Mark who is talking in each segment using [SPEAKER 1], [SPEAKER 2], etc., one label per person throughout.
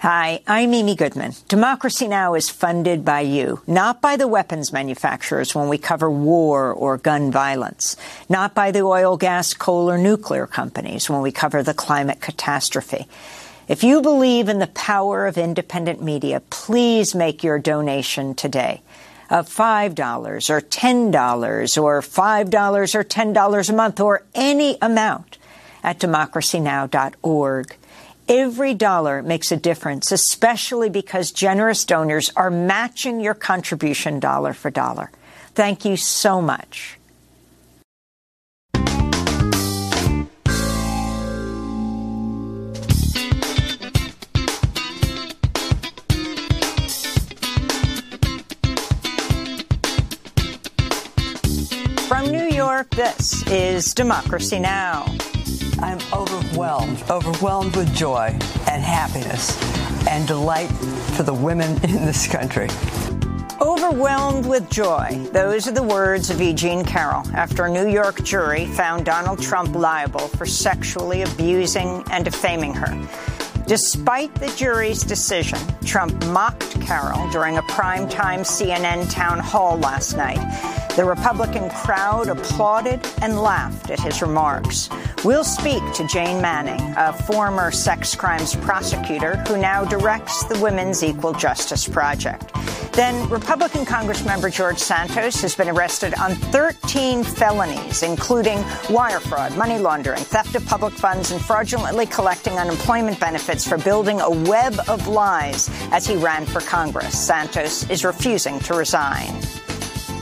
[SPEAKER 1] Hi, I'm Amy Goodman. Democracy Now! is funded by you, not by the weapons manufacturers when we cover war or gun violence, not by the oil, gas, coal, or nuclear companies when we cover the climate catastrophe. If you believe in the power of independent media, please make your donation today of $5 or $10 or $5 or $10 a month or any amount at democracynow.org. Every dollar makes a difference, especially because generous donors are matching your contribution dollar for dollar. Thank you so much. From New York, this is Democracy Now!
[SPEAKER 2] I'm overwhelmed, overwhelmed with joy and happiness and delight for the women in this country.
[SPEAKER 1] Overwhelmed with joy. Those are the words of E. Jean Carroll after a New York jury found Donald Trump liable for sexually abusing and defaming her. Despite the jury's decision, Trump mocked Carroll during a primetime CNN town hall last night. The Republican crowd applauded and laughed at his remarks. We'll speak to Jane Manning, a former sex crimes prosecutor who now directs the Women's Equal Justice Project. Then, Republican Congressmember George Santos has been arrested on 13 felonies, including wire fraud, money laundering, theft of public funds, and fraudulently collecting unemployment benefits for building a web of lies as he ran for Congress. Santos is refusing to resign.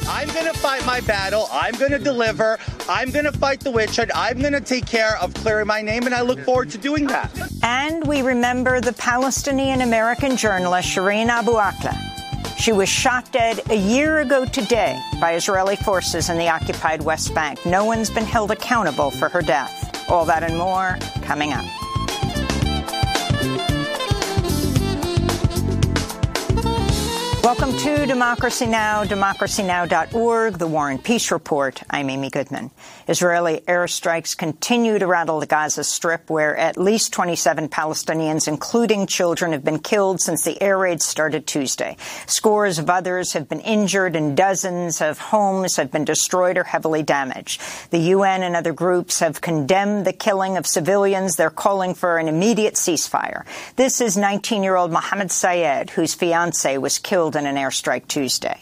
[SPEAKER 3] I'm going to fight my battle. I'm going to deliver. I'm going to fight the witch hunt. I'm going to take care of clearing my name, and I look forward to doing that.
[SPEAKER 1] And we remember the Palestinian American journalist Shireen Abu Akleh. She was shot dead a year ago today by Israeli forces in the occupied West Bank. No one's been held accountable for her death. All that and more coming up. Welcome to Democracy Now!, democracynow.org, the War and Peace Report. I'm Amy Goodman. Israeli airstrikes continue to rattle the Gaza Strip, where at least 27 Palestinians, including children, have been killed since the air raids started Tuesday. Scores of others have been injured, and dozens of homes have been destroyed or heavily damaged. The UN and other groups have condemned the killing of civilians. They're calling for an immediate ceasefire. This is 19-year-old Mohammed Sayed, whose fiancee was killed in an airstrike Tuesday.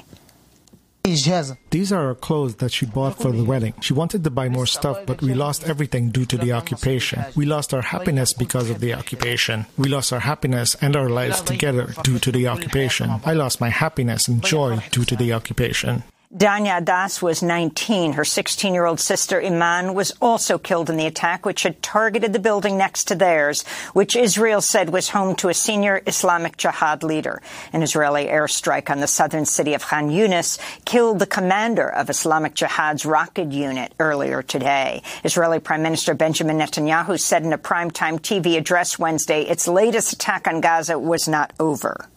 [SPEAKER 4] These are her clothes that she bought for the wedding. She wanted to buy more stuff, but we lost everything due to the occupation. We lost our happiness because of the occupation. We lost our happiness and our lives together due to the occupation. I lost my happiness and joy due to the occupation.
[SPEAKER 1] Danya Das was 19. Her 16 year old sister Iman was also killed in the attack, which had targeted the building next to theirs, which Israel said was home to a senior Islamic Jihad leader. An Israeli airstrike on the southern city of Khan Yunis killed the commander of Islamic Jihad's rocket unit earlier today. Israeli Prime Minister Benjamin Netanyahu said in a primetime TV address Wednesday its latest attack on Gaza was not over.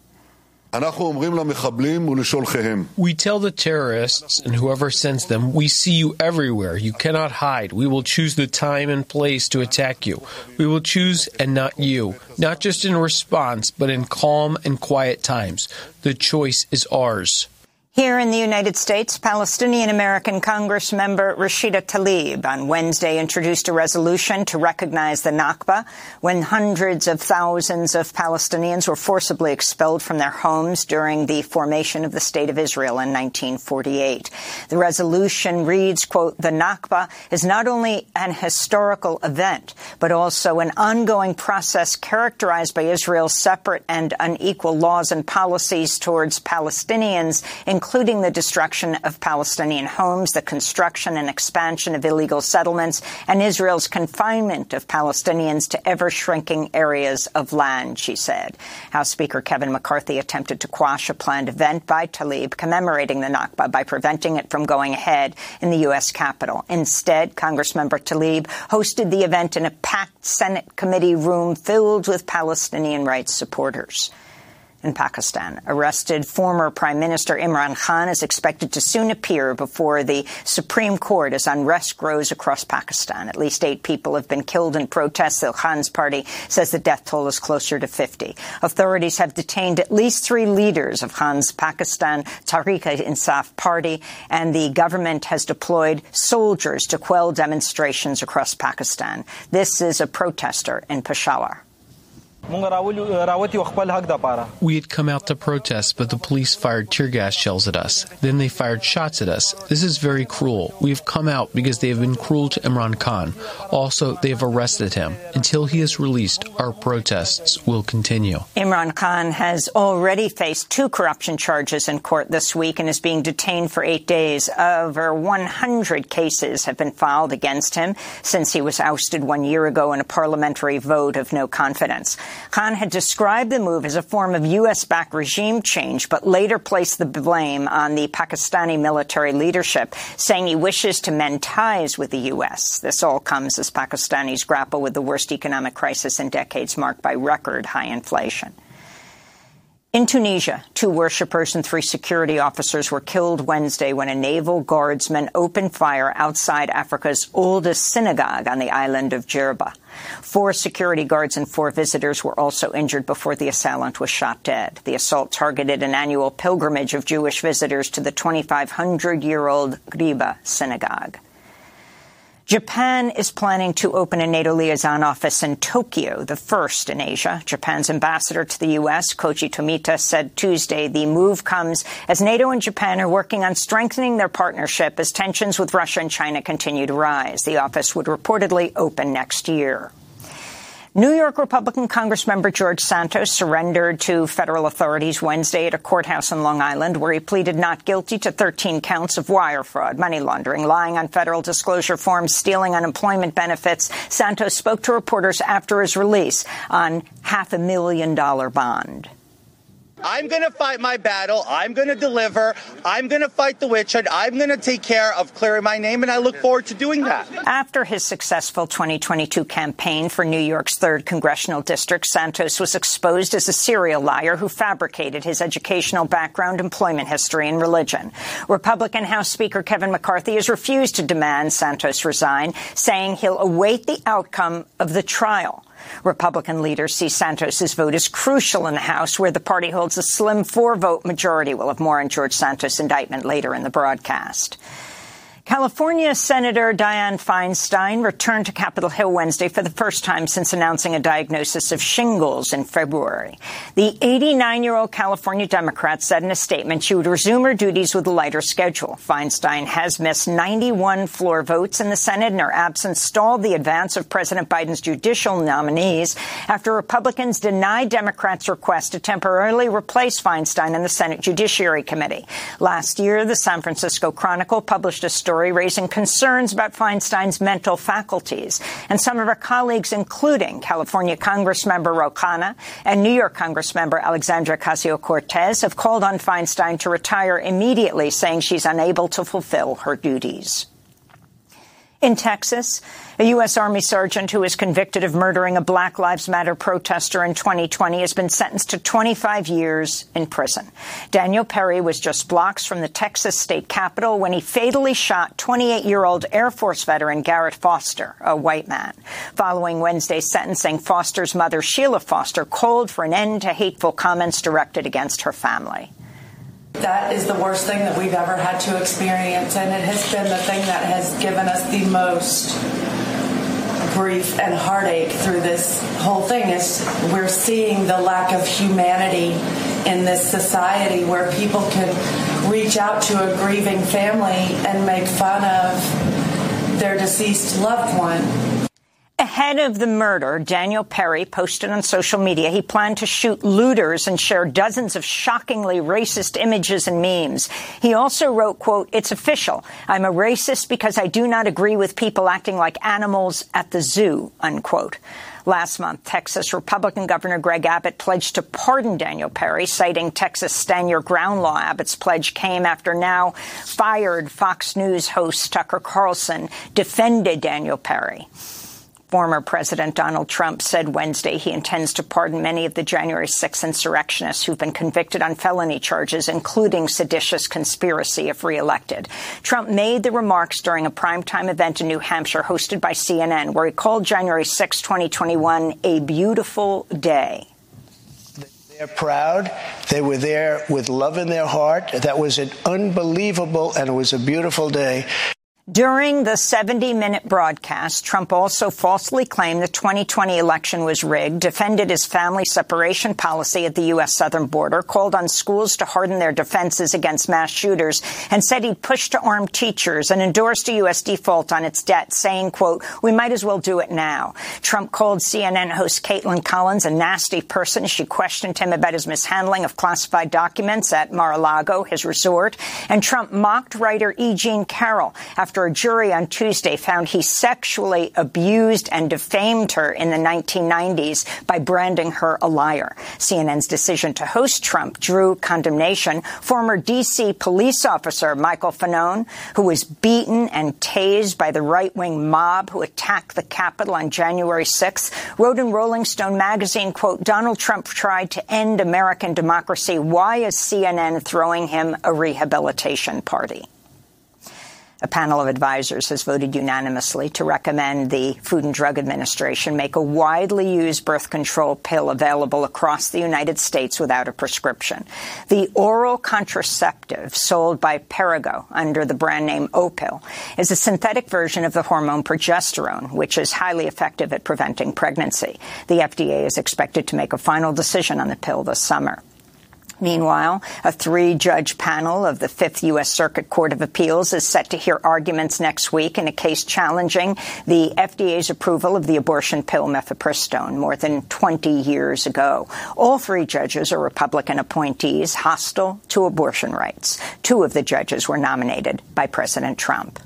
[SPEAKER 5] We tell the terrorists and whoever sends them, we see you everywhere. You cannot hide. We will choose the time and place to attack you. We will choose and not you, not just in response, but in calm and quiet times. The choice is ours.
[SPEAKER 1] Here in the United States, Palestinian American Congress member Rashida Tlaib on Wednesday introduced a resolution to recognize the Nakba when hundreds of thousands of Palestinians were forcibly expelled from their homes during the formation of the State of Israel in 1948. The resolution reads, quote, the Nakba is not only an historical event, but also an ongoing process characterized by Israel's separate and unequal laws and policies towards Palestinians, including the destruction of Palestinian homes, the construction and expansion of illegal settlements, and Israel's confinement of Palestinians to ever-shrinking areas of land, she said. House Speaker Kevin McCarthy attempted to quash a planned event by Tlaib commemorating the Nakba by preventing it from going ahead in the U.S. Capitol. Instead, Congressmember Tlaib hosted the event in a packed Senate committee room filled with Palestinian rights supporters. In Pakistan. Arrested former Prime Minister Imran Khan is expected to soon appear before the Supreme Court as unrest grows across Pakistan. At least eight people have been killed in protests, though Khan's party says the death toll is closer to 50. Authorities have detained at least three leaders of Khan's Pakistan Tehreek-e-Insaf party, and the government has deployed soldiers to quell demonstrations across Pakistan. This is a protester in Peshawar.
[SPEAKER 5] We had come out to protest, but the police fired tear gas shells at us. Then they fired shots at us. This is very cruel. We have come out because they have been cruel to Imran Khan. Also, they have arrested him. Until he is released, our protests will continue.
[SPEAKER 1] Imran Khan has already faced two corruption charges in court this week and is being detained for eight days. Over 100 cases have been filed against him since he was ousted one year ago in a parliamentary vote of no confidence. Khan had described the move as a form of U.S.-backed regime change, but later placed the blame on the Pakistani military leadership, saying he wishes to mend ties with the U.S. This all comes as Pakistanis grapple with the worst economic crisis in decades marked by record high inflation. In Tunisia, two worshippers and three security officers were killed Wednesday when a naval guardsman opened fire outside Africa's oldest synagogue on the island of Jerba. Four security guards and four visitors were also injured before the assailant was shot dead. The assault targeted an annual pilgrimage of Jewish visitors to the 2,500-year-old Ghriba synagogue. Japan is planning to open a NATO liaison office in Tokyo, the first in Asia. Japan's ambassador to the U.S., Koji Tomita, said Tuesday the move comes as NATO and Japan are working on strengthening their partnership as tensions with Russia and China continue to rise. The office would reportedly open next year. New York Republican Congressmember George Santos surrendered to federal authorities Wednesday at a courthouse in Long Island where he pleaded not guilty to 13 counts of wire fraud, money laundering, lying on federal disclosure forms, stealing unemployment benefits. Santos spoke to reporters after his release on half a million dollar bond.
[SPEAKER 3] I'm going to fight my battle. I'm going to deliver. I'm going to fight the witch hunt. I'm going to take care of clearing my name, and I look forward to doing that.
[SPEAKER 1] After his successful 2022 campaign for New York's 3rd Congressional District, Santos was exposed as a serial liar who fabricated his educational background, employment history, and religion. Republican House Speaker Kevin McCarthy has refused to demand Santos resign, saying he'll await the outcome of the trial. Republican leaders see Santos's vote as crucial in the House, where the party holds a slim four-vote majority. We'll have more on George Santos' indictment later in the broadcast. California Senator Dianne Feinstein returned to Capitol Hill Wednesday for the first time since announcing a diagnosis of shingles in February. The 89-year-old California Democrat said in a statement she would resume her duties with a lighter schedule. Feinstein has missed 91 floor votes in the Senate, and her absence stalled the advance of President Biden's judicial nominees after Republicans denied Democrats' request to temporarily replace Feinstein in the Senate Judiciary Committee. Last year, the San Francisco Chronicle published a story story raising concerns about Feinstein's mental faculties. And some of her colleagues, including California Congressmember Ro Khanna and New York Congressmember Alexandria Ocasio-Cortez, have called on Feinstein to retire immediately, saying she's unable to fulfill her duties. In Texas, a U.S. Army sergeant who was convicted of murdering a Black Lives Matter protester in 2020 has been sentenced to 25 years in prison. Daniel Perry was just blocks from the Texas state capitol when he fatally shot 28-year-old Air Force veteran Garrett Foster, a white man. Following Wednesday's sentencing, Foster's mother, Sheila Foster, called for an end to hateful comments directed against her family.
[SPEAKER 6] That is the worst thing that we've ever had to experience, and it has been the thing that has given us the most grief and heartache through this whole thing is we're seeing the lack of humanity in this society where people can reach out to a grieving family and make fun of their deceased loved one
[SPEAKER 1] Ahead of the murder, Daniel Perry posted on social media he planned to shoot looters and share dozens of shockingly racist images and memes. He also wrote, quote, it's official. I'm a racist because I do not agree with people acting like animals at the zoo, unquote. Last month, Texas Republican Governor Greg Abbott pledged to pardon Daniel Perry, citing Texas Stand Your Ground law. Abbott's pledge came after now fired Fox News host Tucker Carlson defended Daniel Perry. Former President Donald Trump said Wednesday he intends to pardon many of the January 6 insurrectionists who've been convicted on felony charges, including seditious conspiracy, if reelected. Trump made the remarks during a primetime event in New Hampshire hosted by CNN, where he called January 6, 2021, a beautiful day.
[SPEAKER 7] They're proud. They were there with love in their heart. That was an unbelievable and it was a beautiful day.
[SPEAKER 1] During the 70 minute broadcast, Trump also falsely claimed the 2020 election was rigged, defended his family separation policy at the U.S. southern border, called on schools to harden their defenses against mass shooters, and said he'd push to arm teachers and endorsed a U.S. default on its debt, saying, quote, we might as well do it now. Trump called CNN host Kaitlan Collins a nasty person. She questioned him about his mishandling of classified documents at Mar-a-Lago, his resort. And Trump mocked writer E. Jean Carroll after after a jury on Tuesday found he sexually abused and defamed her in the 1990s by branding her a liar. CNN's decision to host Trump drew condemnation. Former D.C. police officer Michael Fanone, who was beaten and tased by the right-wing mob who attacked the Capitol on January 6th, wrote in Rolling Stone magazine, quote, Donald Trump tried to end American democracy. Why is CNN throwing him a rehabilitation party? A panel of advisors has voted unanimously to recommend the Food and Drug Administration make a widely used birth control pill available across the United States without a prescription. The oral contraceptive sold by Perrigo under the brand name Opill is a synthetic version of the hormone progesterone, which is highly effective at preventing pregnancy. The FDA is expected to make a final decision on the pill this summer. Meanwhile, a three-judge panel of the Fifth U.S. Circuit Court of Appeals is set to hear arguments next week in a case challenging the FDA's approval of the abortion pill mifepristone more than 20 years ago. All three judges are Republican appointees hostile to abortion rights. Two of the judges were nominated by President Trump.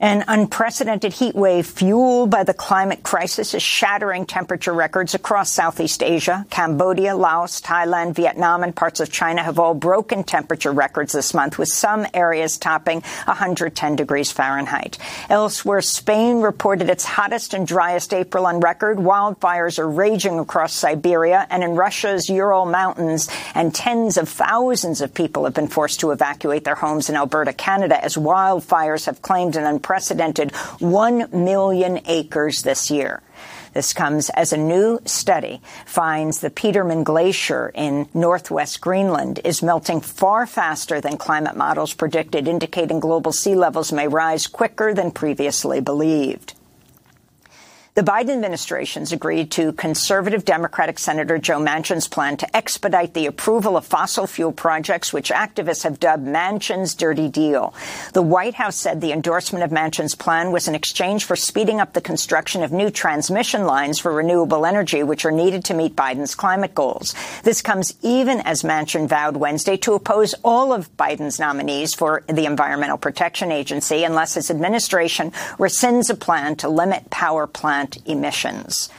[SPEAKER 1] An unprecedented heat wave fueled by the climate crisis is shattering temperature records across Southeast Asia. Cambodia, Laos, Thailand, Vietnam, and parts of China have all broken temperature records this month, with some areas topping 110 degrees Fahrenheit. Elsewhere, Spain reported its hottest and driest April on record. Wildfires are raging across Siberia and in Russia's Ural Mountains, and tens of thousands of people have been forced to evacuate their homes in Alberta, Canada, as wildfires have claimed an unprecedented 1 million acres this year. This comes as a new study finds the Petermann Glacier in northwest Greenland is melting far faster than climate models predicted, indicating global sea levels may rise quicker than previously believed. The Biden administration's agreed to conservative Democratic Senator Joe Manchin's plan to expedite the approval of fossil fuel projects, which activists have dubbed Manchin's dirty deal. The White House said the endorsement of Manchin's plan was in exchange for speeding up the construction of new transmission lines for renewable energy, which are needed to meet Biden's climate goals. This comes even as Manchin vowed Wednesday to oppose all of Biden's nominees for the Environmental Protection Agency unless his administration rescinds a plan to limit power plant emissions.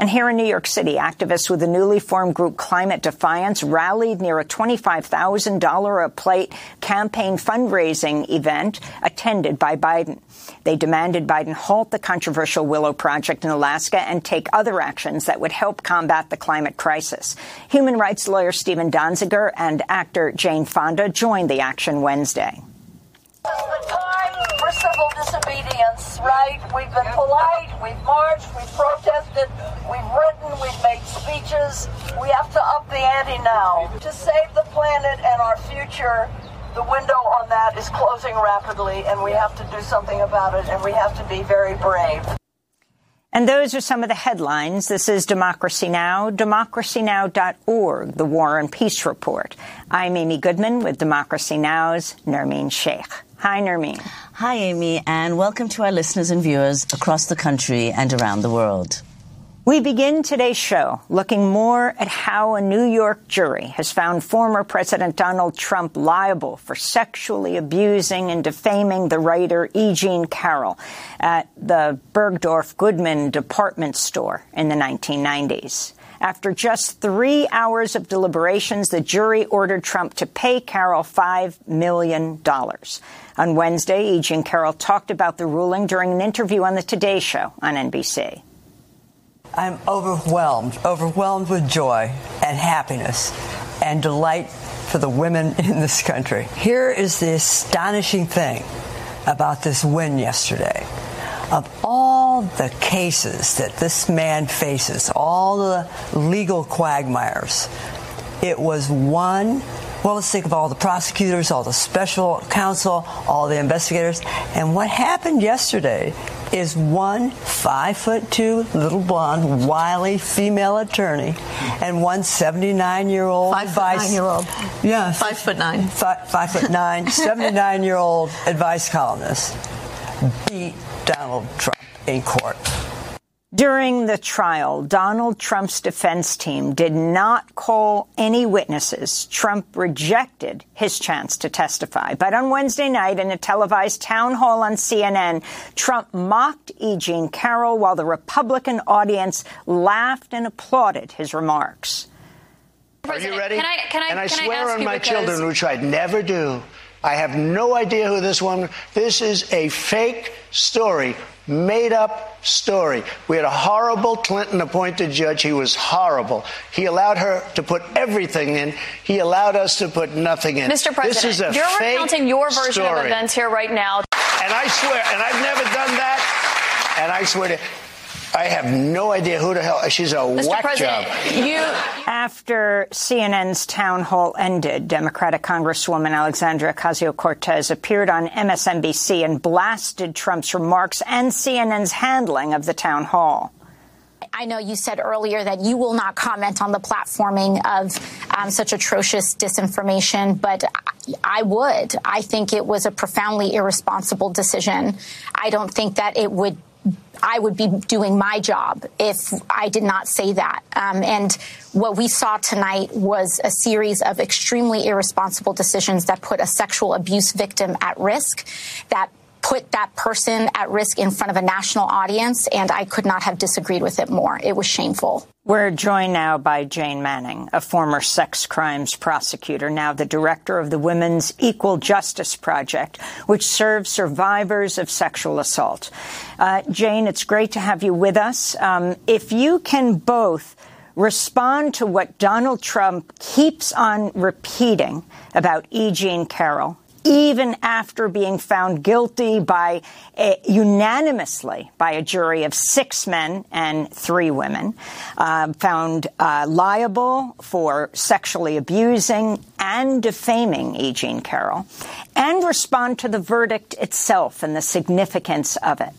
[SPEAKER 1] And here in New York City, activists with the newly formed group Climate Defiance rallied near a $25,000 a plate campaign fundraising event attended by Biden. They demanded Biden halt the controversial Willow Project in Alaska and take other actions that would help combat the climate crisis. Human rights lawyer Stephen Donziger and actor Jane Fonda joined the action Wednesday
[SPEAKER 8] for civil disobedience, right? We've been polite, we've marched, we've protested, we've written, we've made speeches. We have to up the ante now. To save the planet and our future, the window on that is closing rapidly, and we have to do something about it, and we have to be very brave.
[SPEAKER 1] And those are some of the headlines. This is Democracy Now!, democracynow.org, the War and Peace Report. I'm Amy Goodman with Democracy Now!'s Nermeen Sheikh. Hi, Nermeen.
[SPEAKER 9] Hi, Amy, and welcome to our listeners and viewers across the country and around the world.
[SPEAKER 1] We begin today's show looking more at how a New York jury has found former President Donald Trump liable for sexually abusing and defaming the writer E. Jean Carroll at the Bergdorf Goodman department store in the 1990s. After just three hours of deliberations, the jury ordered Trump to pay Carroll $5 million. On Wednesday, E. Jean Carroll talked about the ruling during an interview on the Today Show on NBC.
[SPEAKER 2] I'm overwhelmed, overwhelmed with joy and happiness and delight for the women in this country. Here is the astonishing thing about this win yesterday. Of all the cases that this man faces, all the legal quagmires, it was one. Well, let's think of all the prosecutors, all the special counsel, all the investigators. And what happened yesterday is one five foot two little blonde, wily female attorney and one 79 year old
[SPEAKER 10] five advice. Nine year old.
[SPEAKER 2] Yeah.
[SPEAKER 10] Five foot nine.
[SPEAKER 2] Five, five foot nine, 79 year old advice columnist beat Donald Trump in court.
[SPEAKER 1] During the trial, Donald Trump's defense team did not call any witnesses. Trump rejected his chance to testify. But on Wednesday night, in a televised town hall on CNN, Trump mocked E. Jean Carroll while the Republican audience laughed and applauded his remarks.
[SPEAKER 7] Are you ready?
[SPEAKER 11] Can I, can I,
[SPEAKER 7] and I
[SPEAKER 11] can
[SPEAKER 7] swear
[SPEAKER 11] I
[SPEAKER 7] on my
[SPEAKER 11] because...
[SPEAKER 7] children, which I'd never do. I have no idea who this woman. This is a fake story made up story. We had a horrible Clinton appointed judge. He was horrible. He allowed her to put everything in. He allowed us to put nothing in.
[SPEAKER 11] Mr. President,
[SPEAKER 7] this is a
[SPEAKER 11] you're recounting your version
[SPEAKER 7] story.
[SPEAKER 11] of events here right now.
[SPEAKER 7] And I swear, and I've never done that. And I swear to I have no idea who the hell. She's a
[SPEAKER 11] Mr.
[SPEAKER 7] whack
[SPEAKER 11] President,
[SPEAKER 7] job.
[SPEAKER 11] You.
[SPEAKER 1] After CNN's town hall ended, Democratic Congresswoman Alexandria Ocasio Cortez appeared on MSNBC and blasted Trump's remarks and CNN's handling of the town hall.
[SPEAKER 12] I know you said earlier that you will not comment on the platforming of um, such atrocious disinformation, but I would. I think it was a profoundly irresponsible decision. I don't think that it would I would be doing my job if I did not say that. Um, and what we saw tonight was a series of extremely irresponsible decisions that put a sexual abuse victim at risk, that put that person at risk in front of a national audience, and I could not have disagreed with it more. It was shameful.
[SPEAKER 1] We're joined now by Jane Manning, a former sex crimes prosecutor, now the director of the Women's Equal Justice Project, which serves survivors of sexual assault. Uh, Jane, it's great to have you with us. Um, if you can both respond to what Donald Trump keeps on repeating about E. Jean Carroll even after being found guilty by a, unanimously by a jury of six men and three women, uh, found uh, liable for sexually abusing and defaming E. Jean Carroll, and respond to the verdict itself and the significance of it.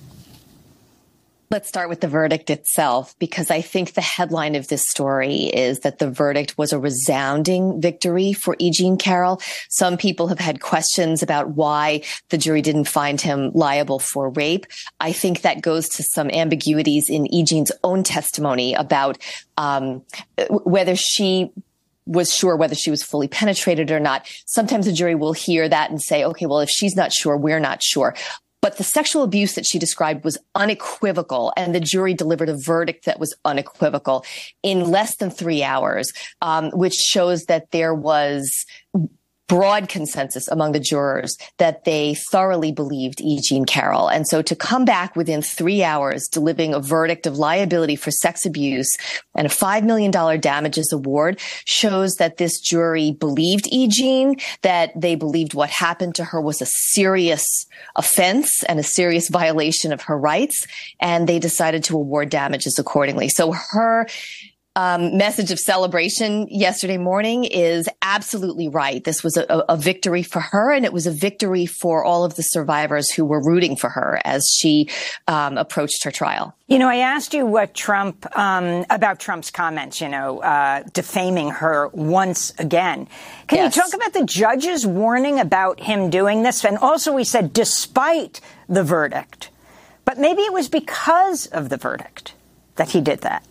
[SPEAKER 13] Let's start with the verdict itself, because I think the headline of this story is that the verdict was a resounding victory for E. Jean Carroll. Some people have had questions about why the jury didn't find him liable for rape. I think that goes to some ambiguities in E. Jean's own testimony about um, whether she was sure whether she was fully penetrated or not. Sometimes the jury will hear that and say, okay, well, if she's not sure, we're not sure. But the sexual abuse that she described was unequivocal, and the jury delivered a verdict that was unequivocal in less than three hours, um, which shows that there was broad consensus among the jurors that they thoroughly believed E. Jean Carroll. And so to come back within three hours, delivering a verdict of liability for sex abuse and a $5 million damages award shows that this jury believed E. Jean, that they believed what happened to her was a serious offense and a serious violation of her rights. And they decided to award damages accordingly. So her um, message of celebration yesterday morning is absolutely right. This was a, a, victory for her, and it was a victory for all of the survivors who were rooting for her as she um, approached her trial.
[SPEAKER 1] You know, I asked you what Trump um, about Trump's comments. You know, uh, defaming her once again. Can yes. you talk about the judge's warning about him doing this? And also, we said despite the verdict, but maybe it was because of the verdict that he did that.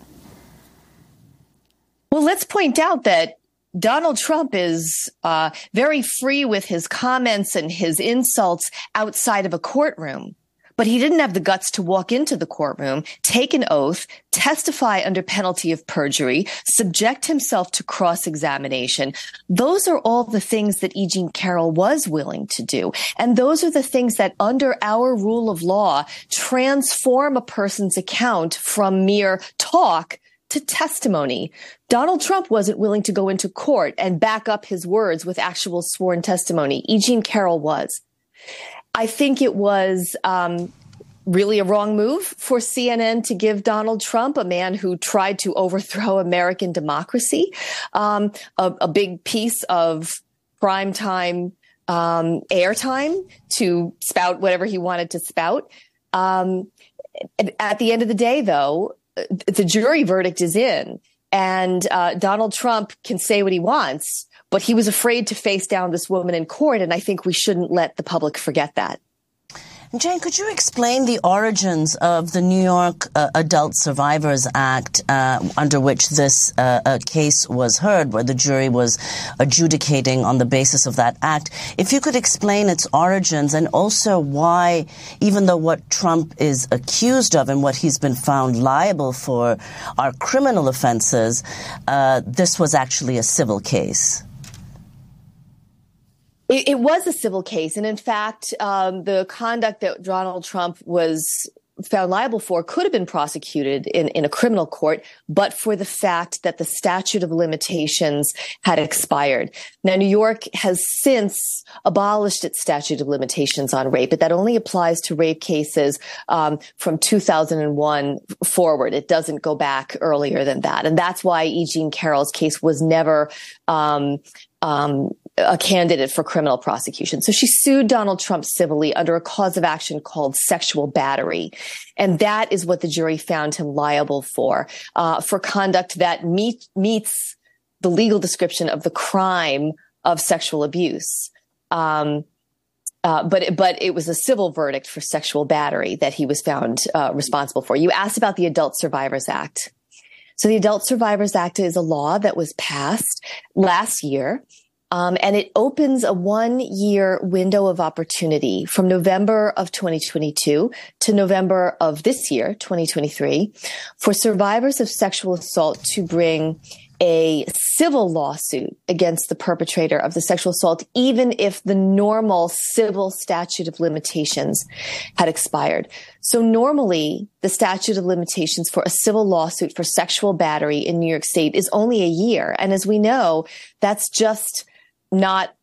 [SPEAKER 13] Well, let's point out that Donald Trump is uh, very free with his comments and his insults outside of a courtroom. but he didn't have the guts to walk into the courtroom, take an oath, testify under penalty of perjury, subject himself to cross examination. Those are all the things that E. Jean Carroll was willing to do. And those are the things that under our rule of law transform a person's account from mere talk to testimony. Donald Trump wasn't willing to go into court and back up his words with actual sworn testimony. E. Jean Carroll was. I think it was um, really a wrong move for CNN to give Donald Trump, a man who tried to overthrow American democracy, um, a, a, big piece of primetime um, airtime to spout whatever he wanted to spout. Um, at the end of the day, though, the jury verdict is in, and uh, Donald Trump can say what he wants, but he was afraid to face down this woman in court, and I think we shouldn't let the public forget that.
[SPEAKER 9] Jane, could you explain the origins of the New York uh, Adult Survivors Act, uh, under which this uh, uh, case was heard, where the jury was adjudicating on the basis of that act? If you could explain its origins and also why, even though what Trump is accused of and what he's been found liable for are criminal offenses, uh, this was actually a civil case.
[SPEAKER 13] It, it, was a civil case. And in fact, um, the conduct that Donald Trump was found liable for could have been prosecuted in, in a criminal court, but for the fact that the statute of limitations had expired. Now, New York has since abolished its statute of limitations on rape, but that only applies to rape cases um, from 2001 forward. It doesn't go back earlier than that. And that's why E. Jean Carroll's case was never um, um, a candidate for criminal prosecution. So she sued Donald Trump civilly under a cause of action called sexual battery. And that is what the jury found him liable for, uh, for conduct that meet, meets the legal description of the crime of sexual abuse. Um, uh, but but it was a civil verdict for sexual battery that he was found uh, responsible for. You asked about the Adult Survivors Act. So the Adult Survivors Act is a law that was passed last year um, and it opens a one year window of opportunity from November of 2022 to November of this year, 2023, for survivors of sexual assault to bring a civil lawsuit against the perpetrator of the sexual assault, even if the normal civil statute of limitations had expired. So normally the statute of limitations for a civil lawsuit for sexual battery in New York State is only a year. And as we know, that's just not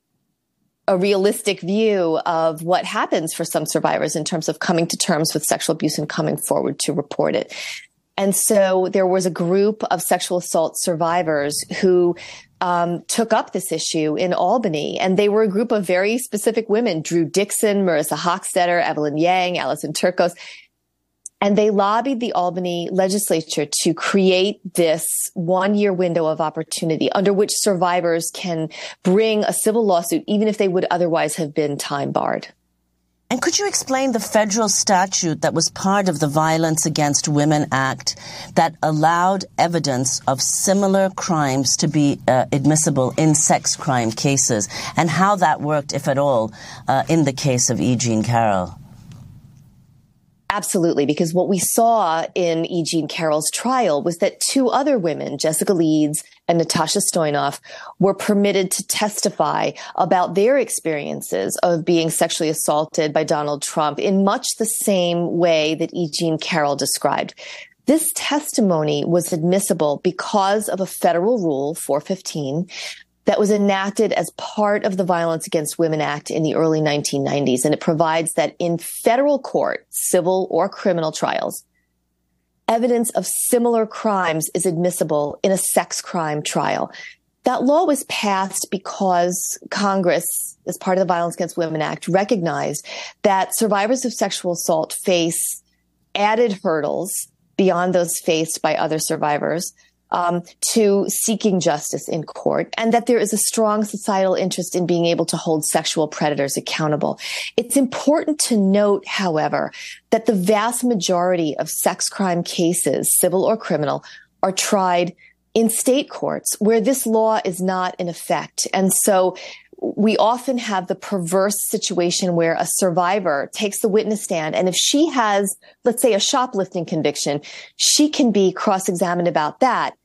[SPEAKER 13] a realistic view of what happens for some survivors in terms of coming to terms with sexual abuse and coming forward to report it. And so there was a group of sexual assault survivors who um, took up this issue in Albany, and they were a group of very specific women: Drew Dixon, Marissa Hoechstetter, Evelyn Yang, Alison Turkos. And they lobbied the Albany legislature to create this one year window of opportunity under which survivors can bring a civil lawsuit, even if they would otherwise have been time barred.
[SPEAKER 9] And could you explain the federal statute that was part of the Violence Against Women Act that allowed evidence of similar crimes to be uh, admissible in sex crime cases and how that worked, if at all, uh, in the case of E. Jean Carroll?
[SPEAKER 13] Absolutely, because what we saw in E. Jean Carroll's trial was that two other women, Jessica Leeds and Natasha Stoynoff, were permitted to testify about their experiences of being sexually assaulted by Donald Trump in much the same way that E. Jean Carroll described. This testimony was admissible because of a federal rule 415 that was enacted as part of the Violence Against Women Act in the early 1990s. And it provides that in federal court, civil or criminal trials, evidence of similar crimes is admissible in a sex crime trial. That law was passed because Congress, as part of the Violence Against Women Act, recognized that survivors of sexual assault face added hurdles beyond those faced by other survivors um, to seeking justice in court, and that there is a strong societal interest in being able to hold sexual predators accountable. It's important to note, however, that the vast majority of sex crime cases, civil or criminal, are tried in state courts where this law is not in effect. And so we often have the perverse situation where a survivor takes the witness stand. And if she has, let's say, a shoplifting conviction, she can be cross examined about that.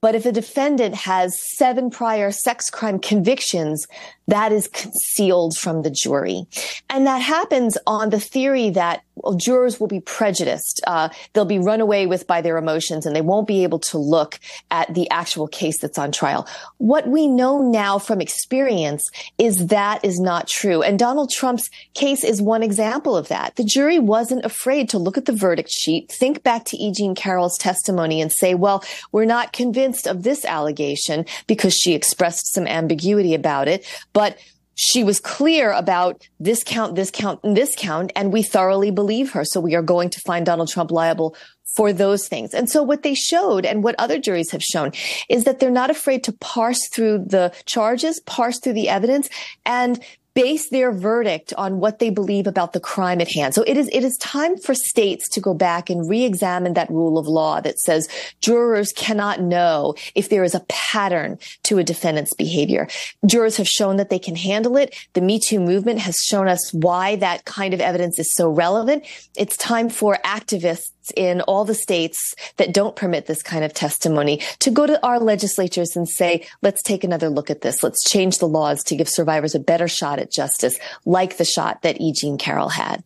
[SPEAKER 13] But if a defendant has seven prior sex crime convictions, that is concealed from the jury. And that happens on the theory that well, jurors will be prejudiced. Uh, they'll be run away with by their emotions and they won't be able to look at the actual case that's on trial. What we know now from experience is that is not true. And Donald Trump's case is one example of that. The jury wasn't afraid to look at the verdict sheet, think back to E. Jean Carroll's testimony and say, well, we're not convinced of this allegation because she expressed some ambiguity about it but she was clear about this count, this count, and this count, and we thoroughly believe her. So we are going to find Donald Trump liable for those things. And so what they showed and what other juries have shown is that they're not afraid to parse through the charges, parse through the evidence, and base their verdict on what they believe about the crime at hand. So it is, it is time for states to go back and re-examine that rule of law that says jurors cannot know if there is a pattern to a defendant's behavior. Jurors have shown that they can handle it. The Me Too movement has shown us why that kind of evidence is so relevant. It's time for activists in all the states that don't permit this kind of testimony to go to our legislatures and say, let's take another look at this. Let's change the laws to give survivors a better shot at justice, like the shot that E. Jean Carroll had.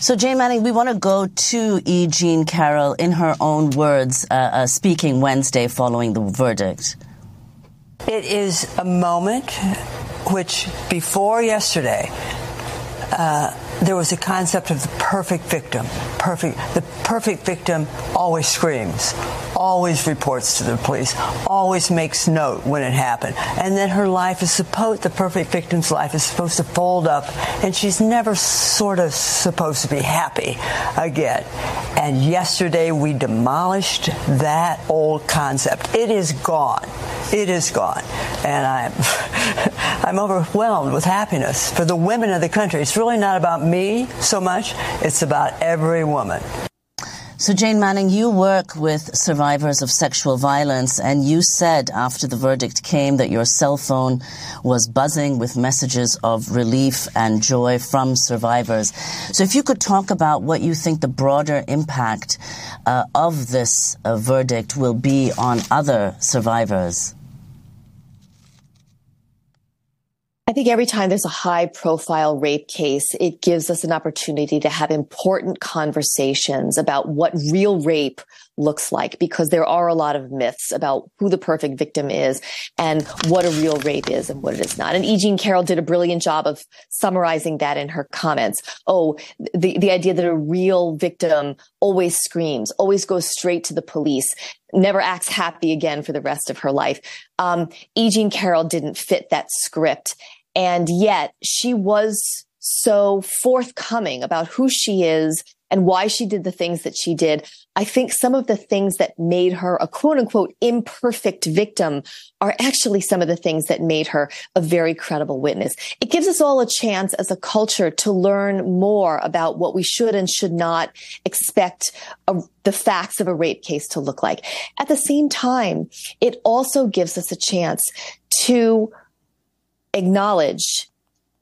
[SPEAKER 9] So, Jay Manning, we want to go to E. Jean Carroll in her own words, uh, uh, speaking Wednesday following the verdict.
[SPEAKER 2] It is a moment which, before yesterday, uh, there was a concept of the perfect victim. Perfect. The perfect victim always screams, always reports to the police, always makes note when it happened. And then her life is supposed, the perfect victim's life is supposed to fold up and she's never sort of supposed to be happy again. And yesterday we demolished that old concept. It is gone. It is gone. And I'm, I'm overwhelmed with happiness for the women of the country. It's really not about me so much. It's about every woman.
[SPEAKER 9] So, Jane Manning, you work with survivors of sexual violence, and you said after the verdict came that your cell phone was buzzing with messages of relief and joy from survivors. So, if you could talk about what you think the broader impact uh, of this uh, verdict will be on other survivors.
[SPEAKER 13] I think every time there's a high profile rape case, it gives us an opportunity to have important conversations about what real rape looks like because there are a lot of myths about who the perfect victim is and what a real rape is and what it is not. And E. Jean Carroll did a brilliant job of summarizing that in her comments. Oh, the, the idea that a real victim always screams, always goes straight to the police, never acts happy again for the rest of her life. Um, E. Jean Carroll didn't fit that script. And yet she was so forthcoming about who she is and why she did the things that she did. I think some of the things that made her a quote unquote imperfect victim are actually some of the things that made her a very credible witness. It gives us all a chance as a culture to learn more about what we should and should not expect a, the facts of a rape case to look like. At the same time, it also gives us a chance to acknowledge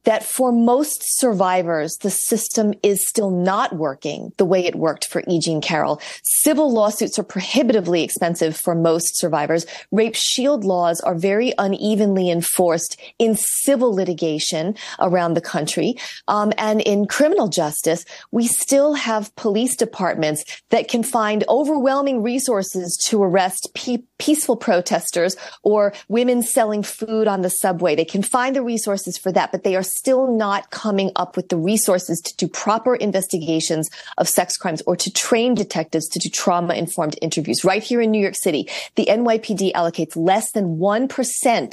[SPEAKER 13] that for most survivors, the system is still not working the way it worked for E. Jean Carroll. Civil lawsuits are prohibitively expensive for most survivors. Rape shield laws are very unevenly enforced in civil litigation around the country. Um, and in criminal justice, we still have police departments that can find overwhelming resources to arrest pe- peaceful protesters or women selling food on the subway. They can find the resources for that, but they are still not coming up with the resources to do proper investigations of sex crimes or to train detectives to do trauma informed interviews. Right here in New York City, the NYPD allocates less than 1%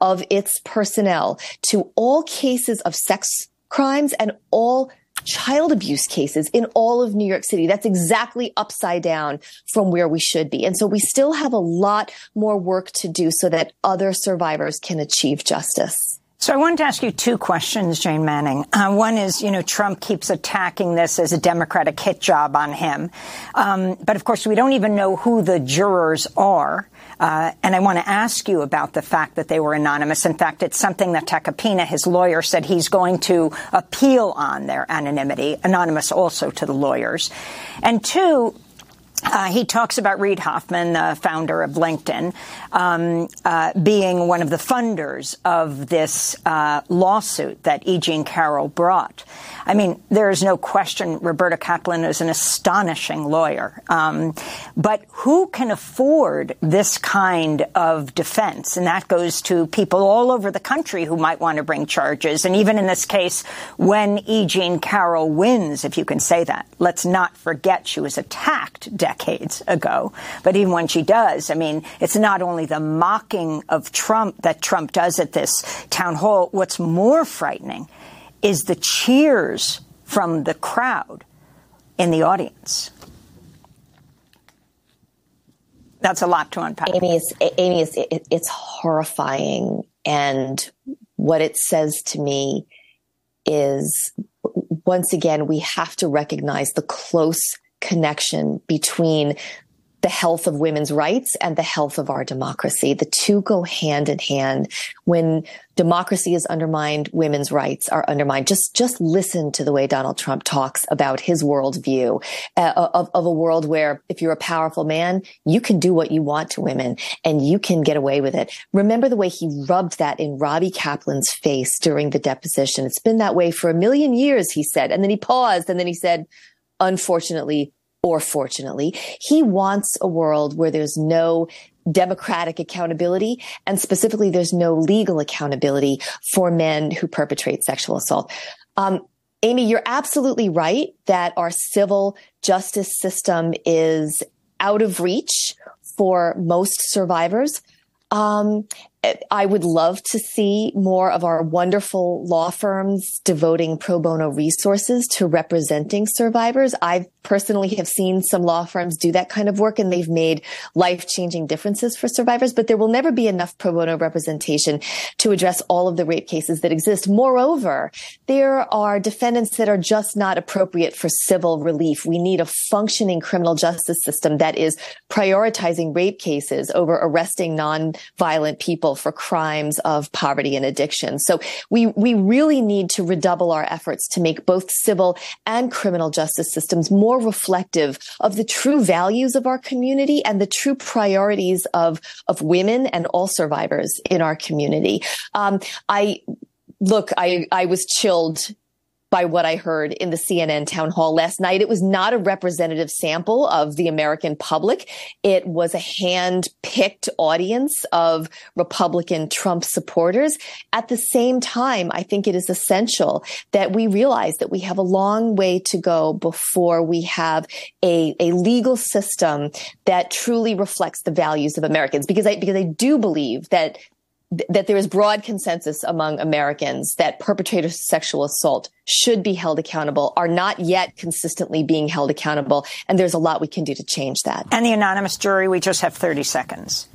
[SPEAKER 13] of its personnel to all cases of sex crimes and all child abuse cases in all of New York City. That's exactly upside down from where we should be. And so we still have a lot more work to do so that other survivors can achieve justice.
[SPEAKER 1] So I wanted to ask you two questions, Jane Manning. Uh, one is, you know, Trump keeps attacking this as a Democratic hit job on him. Um, but of course, we don't even know who the jurors are. Uh, and I want to ask you about the fact that they were anonymous. In fact, it's something that Tacopina, his lawyer, said he's going to appeal on their anonymity, anonymous also to the lawyers. And two, uh, he talks about Reid Hoffman, the founder of LinkedIn, um, uh, being one of the funders of this uh, lawsuit that E. Jean Carroll brought. I mean, there is no question Roberta Kaplan is an astonishing lawyer. Um, but who can afford this kind of defense? And that goes to people all over the country who might want to bring charges. And even in this case, when E. Jean Carroll wins, if you can say that, let's not forget she was attacked decades ago. But even when she does, I mean, it's not only the mocking of Trump that Trump does at this town hall. What's more frightening is the cheers from the crowd in the audience. That's a lot to unpack.
[SPEAKER 13] Amy, it's, Amy, it's, it, it's horrifying. And what it says to me is once again, we have to recognize the close connection between the health of women's rights and the health of our democracy. The two go hand in hand. When democracy is undermined, women's rights are undermined. Just, just listen to the way Donald Trump talks about his worldview uh, of, of a world where if you're a powerful man, you can do what you want to women and you can get away with it. Remember the way he rubbed that in Robbie Kaplan's face during the deposition. It's been that way for a million years, he said. And then he paused and then he said, unfortunately, or fortunately, he wants a world where there's no democratic accountability and specifically there's no legal accountability for men who perpetrate sexual assault. Um, Amy, you're absolutely right that our civil justice system is out of reach for most survivors. Um, I would love to see more of our wonderful law firms devoting pro bono resources to representing survivors. I personally have seen some law firms do that kind of work and they've made life changing differences for survivors, but there will never be enough pro bono representation to address all of the rape cases that exist. Moreover, there are defendants that are just not appropriate for civil relief. We need a functioning criminal justice system that is prioritizing rape cases over arresting non-violent people for crimes of poverty and addiction. So we, we really need to redouble our efforts to make both civil and criminal justice systems more reflective of the true values of our community and the true priorities of, of women and all survivors in our community. Um, I, look, I, I was chilled by what I heard in the CNN town hall last night. It was not a representative sample of the American public. It was a hand picked audience of Republican Trump supporters. At the same time, I think it is essential that we realize that we have a long way to go before we have a, a legal system that truly reflects the values of Americans. Because I, because I do believe that that there is broad consensus among Americans that perpetrators of sexual assault should be held accountable, are not yet consistently being held accountable. And there's a lot we can do to change that.
[SPEAKER 1] And the anonymous jury, we just have 30 seconds.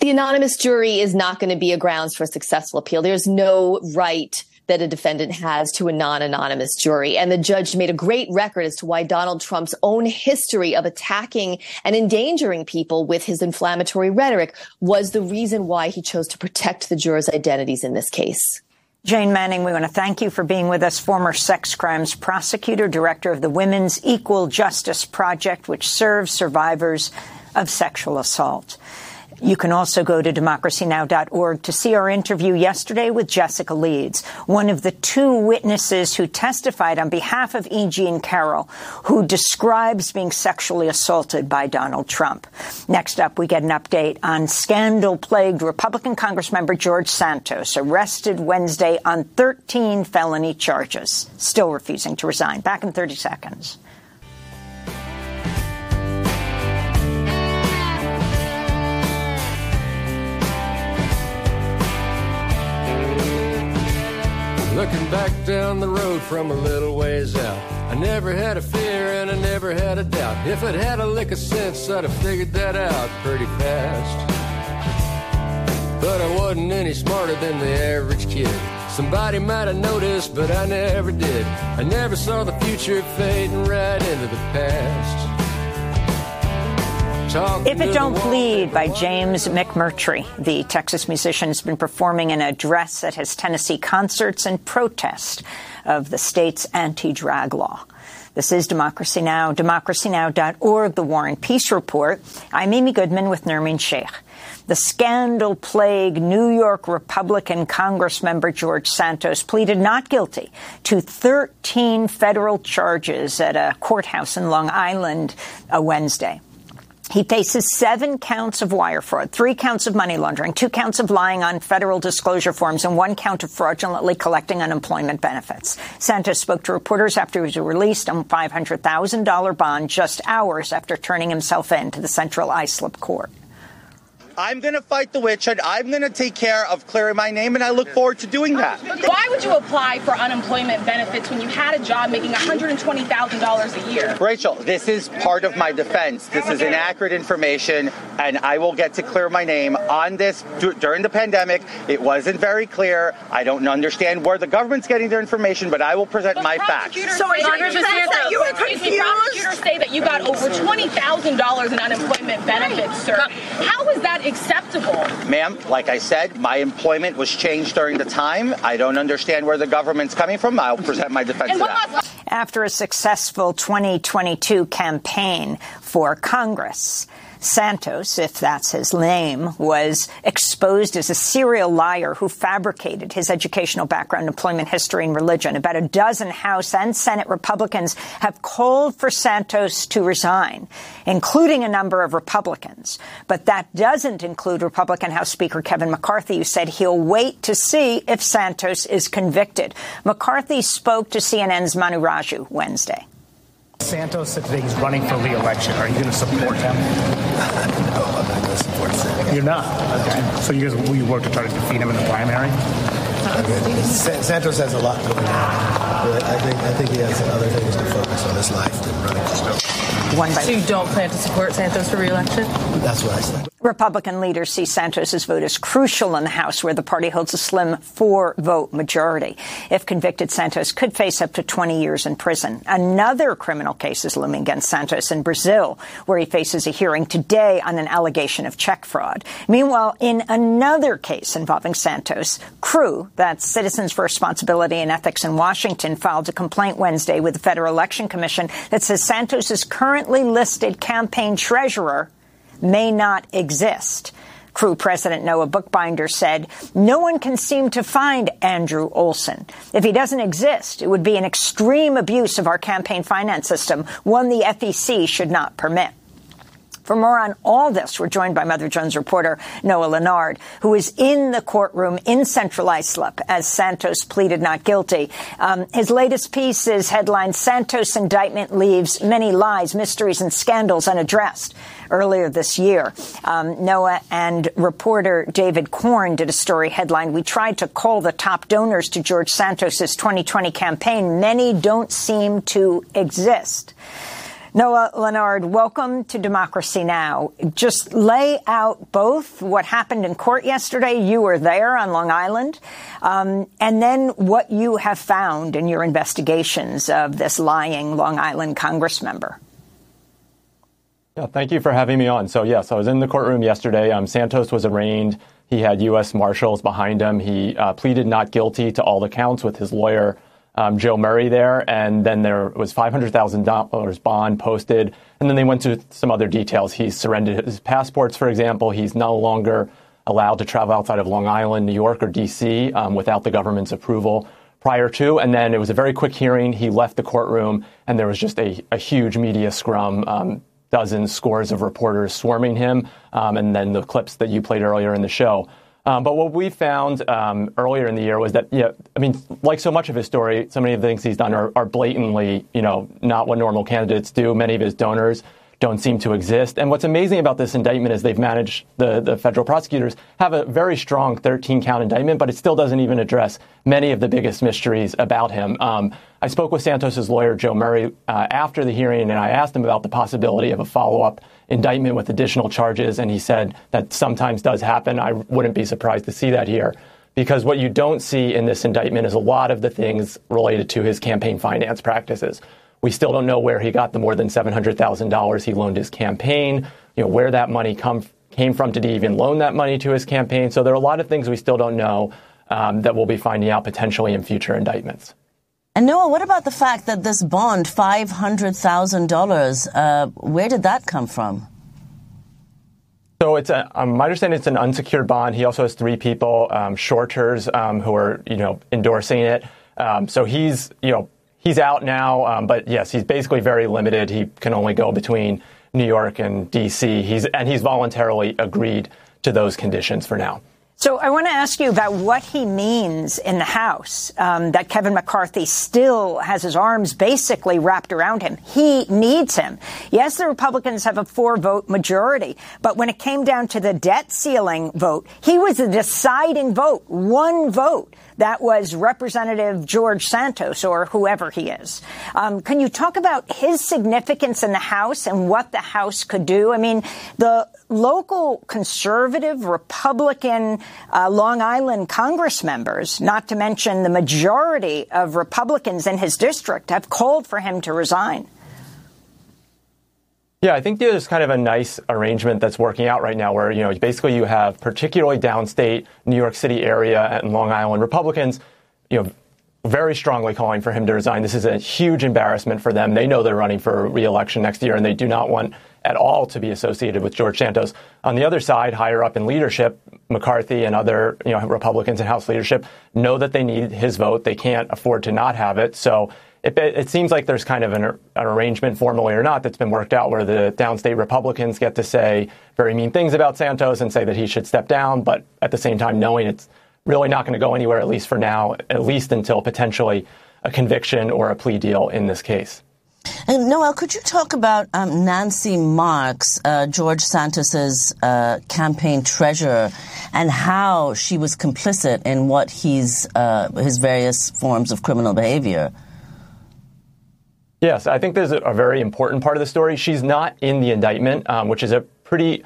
[SPEAKER 13] The anonymous jury is not going to be a grounds for a successful appeal. There's no right that a defendant has to a non-anonymous jury. And the judge made a great record as to why Donald Trump's own history of attacking and endangering people with his inflammatory rhetoric was the reason why he chose to protect the jurors' identities in this case.
[SPEAKER 1] Jane Manning, we want to thank you for being with us, former sex crimes prosecutor, director of the Women's Equal Justice Project, which serves survivors of sexual assault. You can also go to democracynow.org to see our interview yesterday with Jessica Leeds, one of the two witnesses who testified on behalf of E. Jean Carroll, who describes being sexually assaulted by Donald Trump. Next up, we get an update on scandal-plagued Republican Congressmember George Santos, arrested Wednesday on 13 felony charges, still refusing to resign. Back in 30 seconds.
[SPEAKER 10] Looking back down the road from a little ways out, I never had a fear and I never had a doubt. If I'd had a lick of sense, I'd have figured that out pretty fast. But I wasn't any smarter than the average kid. Somebody might have noticed, but I never did. I never saw the future fading right into the past.
[SPEAKER 1] If It Don't Bleed by James McMurtry. The Texas musician has been performing in a dress at his Tennessee concerts in protest of the state's anti-drag law. This is Democracy Now!, democracynow.org, The War and Peace Report. I'm Amy Goodman with Nermeen Shaikh. The scandal plagued New York Republican Congress member George Santos pleaded not guilty to 13 federal charges at a courthouse in Long Island a Wednesday. He faces seven counts of wire fraud, three counts of money laundering, two counts of lying on federal disclosure forms, and one count of fraudulently collecting unemployment benefits. Santos spoke to reporters after he was released on a $500,000 bond just hours after turning himself in to the Central Islip Court.
[SPEAKER 3] I'm going to fight the witch hunt. I'm going to take care of clearing my name, and I look forward to doing that.
[SPEAKER 11] Why would you apply for unemployment benefits when you had a job making $120,000 a year?
[SPEAKER 3] Rachel, this is part of my defense. This is inaccurate information, and I will get to clear my name on this during the pandemic. It wasn't very clear. I don't understand where the government's getting their information, but I will present
[SPEAKER 11] but
[SPEAKER 3] my facts.
[SPEAKER 11] So is that you were confused? Prosecutors say that you got over $20,000 in unemployment benefits, sir. How is that acceptable.
[SPEAKER 3] Ma'am, like I said, my employment was changed during the time. I don't understand where the government's coming from. I'll present my defense to that.
[SPEAKER 1] After a successful 2022 campaign for Congress, Santos, if that's his name, was exposed as a serial liar who fabricated his educational background, employment history, and religion. About a dozen House and Senate Republicans have called for Santos to resign, including a number of Republicans. But that doesn't include Republican House Speaker Kevin McCarthy, who said he'll wait to see if Santos is convicted. McCarthy spoke to CNN's Manu Raju Wednesday.
[SPEAKER 14] Santos said today he's running for re-election. Are you going to support him?
[SPEAKER 15] no, I'm not going to support him.
[SPEAKER 14] You're not? Okay. So you guys will you work to try to defeat him in the primary?
[SPEAKER 15] Santos has a lot going on. I think I think he has other things to focus on his life than running for
[SPEAKER 1] One
[SPEAKER 16] so you don't plan to support Santos for re-election?
[SPEAKER 15] That's what I said.
[SPEAKER 1] Republican leaders see Santos's vote as crucial in the House, where the party holds a slim four-vote majority. If convicted, Santos could face up to 20 years in prison. Another criminal case is looming against Santos in Brazil, where he faces a hearing today on an allegation of check fraud. Meanwhile, in another case involving Santos, Crew, that's Citizens for Responsibility and Ethics in Washington, filed a complaint Wednesday with the Federal Election Commission that says Santos is currently listed campaign treasurer may not exist. Crew President Noah Bookbinder said, No one can seem to find Andrew Olson. If he doesn't exist, it would be an extreme abuse of our campaign finance system, one the FEC should not permit. For more on all this, we're joined by Mother Jones reporter Noah Lanard, who is in the courtroom in Central Islip as Santos pleaded not guilty. Um, his latest piece is headlined Santos indictment leaves many lies, mysteries, and scandals unaddressed. Earlier this year, um, Noah and reporter David Corn did a story headline. We tried to call the top donors to George Santos's 2020 campaign. Many don't seem to exist. Noah Lanard, welcome to Democracy Now! Just lay out both what happened in court yesterday. You were there on Long Island. Um, and then what you have found in your investigations of this lying Long Island Congress member.
[SPEAKER 17] Yeah, thank you for having me on. So, yes, I was in the courtroom yesterday. Um, Santos was arraigned. He had U.S. Marshals behind him. He uh, pleaded not guilty to all the counts with his lawyer, um, Joe Murray, there. And then there was $500,000 bond posted. And then they went to some other details. He surrendered his passports, for example. He's no longer allowed to travel outside of Long Island, New York, or D.C. Um, without the government's approval prior to. And then it was a very quick hearing. He left the courtroom, and there was just a, a huge media scrum. Um, dozens, scores of reporters swarming him, um, and then the clips that you played earlier in the show. Um, but what we found um, earlier in the year was that, yeah, I mean, like so much of his story, so many of the things he's done are, are blatantly, you know, not what normal candidates do. Many of his donors don't seem to exist. And what's amazing about this indictment is they've managed, the, the federal prosecutors have a very strong 13 count indictment, but it still doesn't even address many of the biggest mysteries about him. Um, I spoke with Santos's lawyer, Joe Murray, uh, after the hearing, and I asked him about the possibility of a follow up indictment with additional charges, and he said that sometimes does happen. I wouldn't be surprised to see that here. because what you don't see in this indictment is a lot of the things related to his campaign finance practices. We still don't know where he got the more than $700,000 he loaned his campaign, you know, where that money come, came from. Did he even loan that money to his campaign? So there are a lot of things we still don't know um, that we'll be finding out potentially in future indictments.
[SPEAKER 9] And Noah, what about the fact that this bond, $500,000, uh, where did that come from?
[SPEAKER 17] So it's a, um, my understanding it's an unsecured bond. He also has three people, um, shorters, um, who are you know endorsing it. Um, so he's you know he's out now, um, but yes, he's basically very limited. He can only go between New York and D.C. He's and he's voluntarily agreed to those conditions for now.
[SPEAKER 1] So I want to ask you about what he means in the House, um, that Kevin McCarthy still has his arms basically wrapped around him. He needs him. Yes, the Republicans have a four vote majority, but when it came down to the debt ceiling vote, he was the deciding vote, one vote. That was Representative George Santos or whoever he is. Um, can you talk about his significance in the House and what the House could do? I mean, the local conservative Republican uh, Long Island Congress members, not to mention the majority of Republicans in his district, have called for him to resign.
[SPEAKER 17] Yeah, I think there's kind of a nice arrangement that's working out right now where, you know, basically you have particularly downstate New York City area and Long Island Republicans, you know, very strongly calling for him to resign. This is a huge embarrassment for them. They know they're running for reelection next year and they do not want at all to be associated with George Santos. On the other side, higher up in leadership, McCarthy and other you know Republicans in House leadership know that they need his vote. They can't afford to not have it. So it, it seems like there's kind of an, an, arrangement, formally or not, that's been worked out where the downstate Republicans get to say very mean things about Santos and say that he should step down, but at the same time knowing it's really not going to go anywhere, at least for now, at least until potentially a conviction or a plea deal in this case.
[SPEAKER 9] And Noel, could you talk about um, Nancy Marks, uh, George Santos's uh, campaign treasurer, and how she was complicit in what he's uh, his various forms of criminal behavior?
[SPEAKER 17] Yes, I think there's a, very important part of the story. She's not in the indictment, um, which is a pretty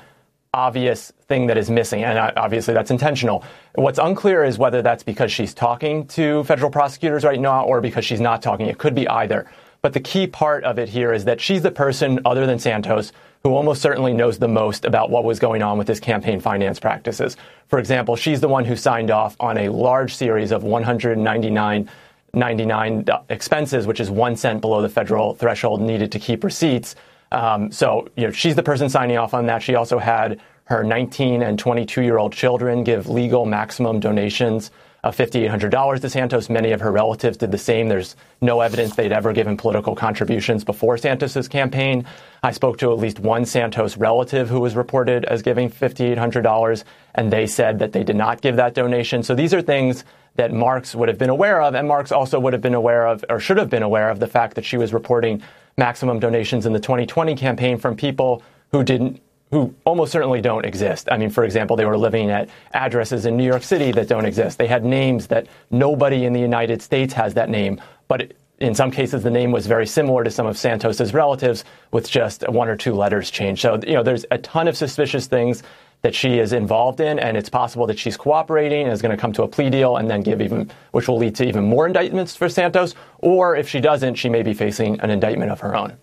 [SPEAKER 17] obvious thing that is missing, and obviously that's intentional. What's unclear is whether that's because she's talking to federal prosecutors right now or because she's not talking. It could be either. But the key part of it here is that she's the person, other than Santos, who almost certainly knows the most about what was going on with his campaign finance practices. For example, she's the one who signed off on a large series of 199 99 expenses, which is one cent below the federal threshold needed to keep receipts. Um, so, you know, she's the person signing off on that. She also had her 19 and 22 year old children give legal maximum donations of $5,800 to Santos. Many of her relatives did the same. There's no evidence they'd ever given political contributions before Santos's campaign. I spoke to at least one Santos relative who was reported as giving $5,800, and they said that they did not give that donation. So these are things that Marks would have been aware of, and Marks also would have been aware of, or should have been aware of, the fact that she was reporting maximum donations in the 2020 campaign from people who didn't who almost certainly don't exist. I mean, for example, they were living at addresses in New York City that don't exist. They had names that nobody in the United States has that name, but in some cases the name was very similar to some of Santos's relatives with just one or two letters changed. So, you know, there's a ton of suspicious things that she is involved in, and it's possible that she's cooperating and is going to come to a plea deal and then give even, which will lead to even more indictments for Santos. Or if she doesn't, she may be facing an indictment of her own.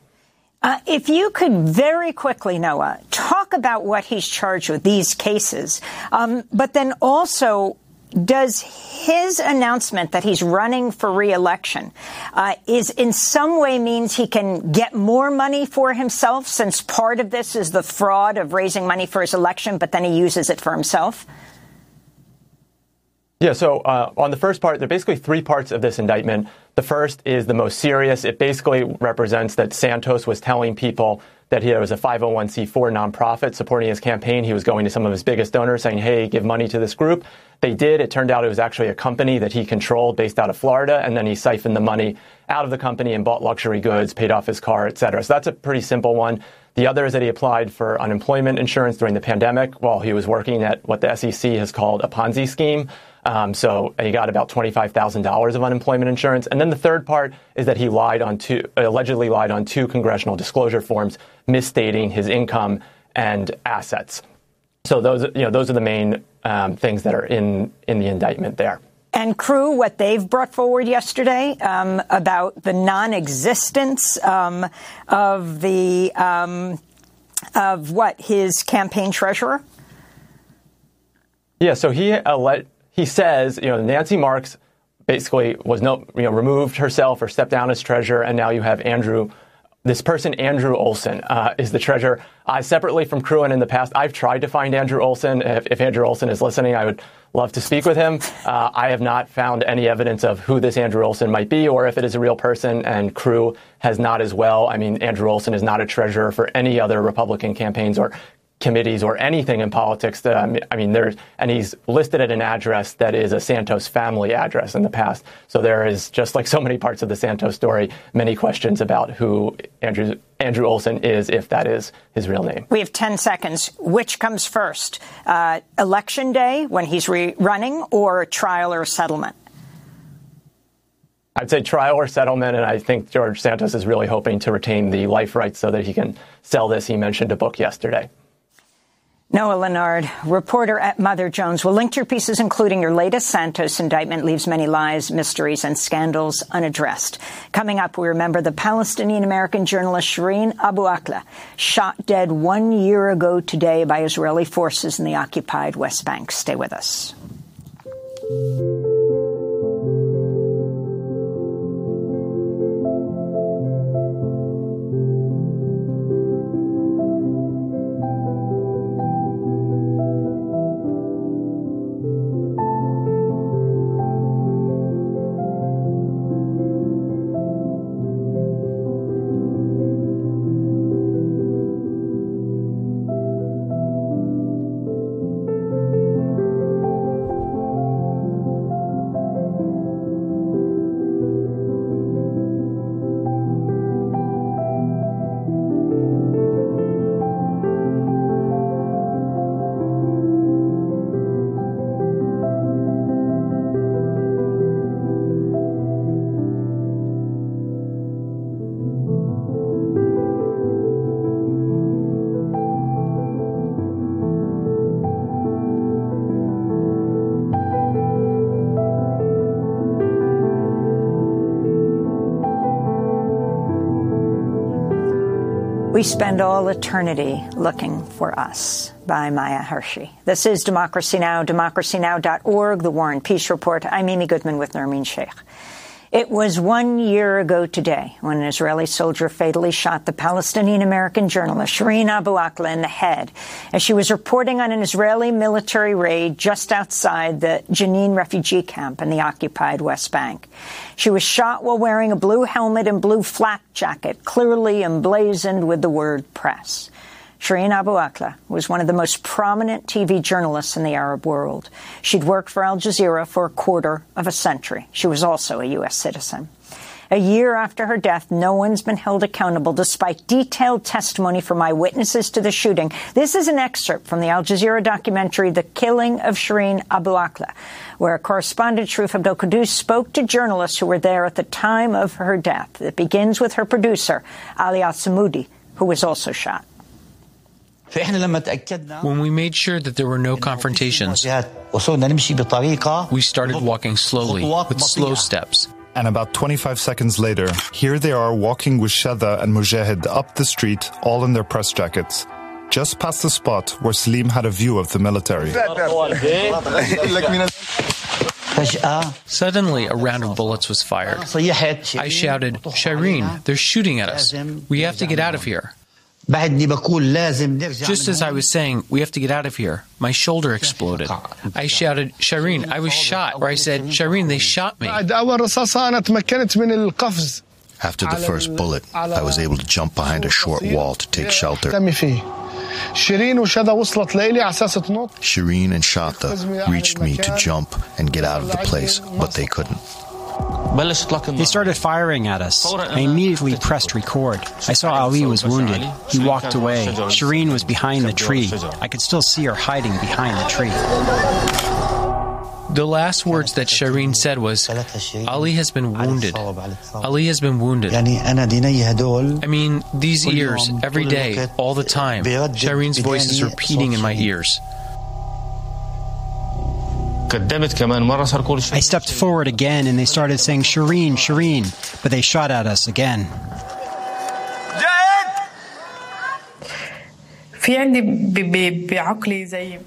[SPEAKER 1] Uh, if you could very quickly, Noah, talk about what he's charged with, these cases, um, but then also does his announcement that he's running for reelection uh, is in some way means he can get more money for himself since part of this is the fraud of raising money for his election, but then he uses it for himself?
[SPEAKER 17] Yeah, so uh, on the first part, there are basically three parts of this indictment. The first is the most serious. It basically represents that Santos was telling people that he was a 501c4 nonprofit supporting his campaign. He was going to some of his biggest donors saying, hey, give money to this group. They did. It turned out it was actually a company that he controlled based out of Florida, and then he siphoned the money out of the company and bought luxury goods, paid off his car, et cetera. So that's a pretty simple one. The other is that he applied for unemployment insurance during the pandemic while he was working at what the SEC has called a Ponzi scheme. Um, so he got about $25,000 of unemployment insurance. And then the third part is that he lied on two, allegedly lied on two congressional disclosure forms, misstating his income and assets. So those, you know, those are the main um, things that are in in the indictment there.
[SPEAKER 1] And crew, what they've brought forward yesterday um, about the non-existence um, of the um, of what his campaign treasurer.
[SPEAKER 17] Yeah, so he he says, you know, Nancy Marks basically was no, you know, removed herself or stepped down as treasurer, and now you have Andrew this person, Andrew Olson, uh, is the treasurer. Separately from and in the past, I've tried to find Andrew Olson. If, if Andrew Olson is listening, I would love to speak with him. Uh, I have not found any evidence of who this Andrew Olson might be or if it is a real person, and Crew has not as well. I mean, Andrew Olson is not a treasurer for any other Republican campaigns or committees or anything in politics. That, I mean, there's and he's listed at an address that is a Santos family address in the past. So there is just like so many parts of the Santos story, many questions about who Andrew Andrew Olson is, if that is his real name.
[SPEAKER 1] We have 10 seconds. Which comes first? Uh, election day when he's re- running or trial or settlement?
[SPEAKER 17] I'd say trial or settlement, and I think George Santos is really hoping to retain the life rights so that he can sell this. He mentioned a book yesterday.
[SPEAKER 1] Noah Lanard, reporter at Mother Jones, will link your pieces, including your latest Santos indictment leaves many lies, mysteries, and scandals unaddressed. Coming up, we remember the Palestinian-American journalist Shireen Abu Akleh, shot dead one year ago today by Israeli forces in the occupied West Bank. Stay with us. We spend all eternity looking for us by Maya Hershey. This is Democracy Now!, democracynow.org, The War and Peace Report. I'm Amy Goodman with Nermeen Shaikh. It was one year ago today when an Israeli soldier fatally shot the Palestinian-American journalist Shireen Abu Akleh in the head as she was reporting on an Israeli military raid just outside the Jenin refugee camp in the occupied West Bank. She was shot while wearing a blue helmet and blue flak jacket, clearly emblazoned with the word press. Shireen Abu Akleh was one of the most prominent TV journalists in the Arab world. She'd worked for Al Jazeera for a quarter of a century. She was also a U.S. citizen. A year after her death, no one's been held accountable despite detailed testimony from eyewitnesses to the shooting. This is an excerpt from the Al Jazeera documentary, The Killing of Shireen Abu Akleh, where correspondent Sharif Abdel Quddus spoke to journalists who were there at the time of her death. It begins with her producer, Ali Al who was also shot.
[SPEAKER 18] When we made sure that there were no confrontations, we started walking slowly, with slow steps.
[SPEAKER 19] And about 25 seconds later, here they are walking with Shatha and Mujahid up the street, all in their press jackets, just past the spot where Salim had a view of the military.
[SPEAKER 18] Suddenly, a round of bullets was fired. I shouted, Shireen, they're shooting at us. We have to get out of here. Just as I was saying, we have to get out of here, my shoulder exploded. I shouted, Shireen, I was shot. Or I said, Shireen, they shot me.
[SPEAKER 20] After the first bullet, I was able to jump behind a short wall to take shelter. Shireen and Shatha reached me to jump and get out of the place, but they couldn't.
[SPEAKER 21] They started firing at us. I immediately pressed record. I saw Ali was wounded. He walked away. Shireen was behind the tree. I could still see her hiding behind the tree.
[SPEAKER 5] The last words that Shireen said was, Ali has been wounded. Ali has been wounded. I mean, these ears, every day, all the time. Shireen's voice is repeating in my ears.
[SPEAKER 21] I stepped forward again and they started saying, Shireen, Shireen, but they shot at us again.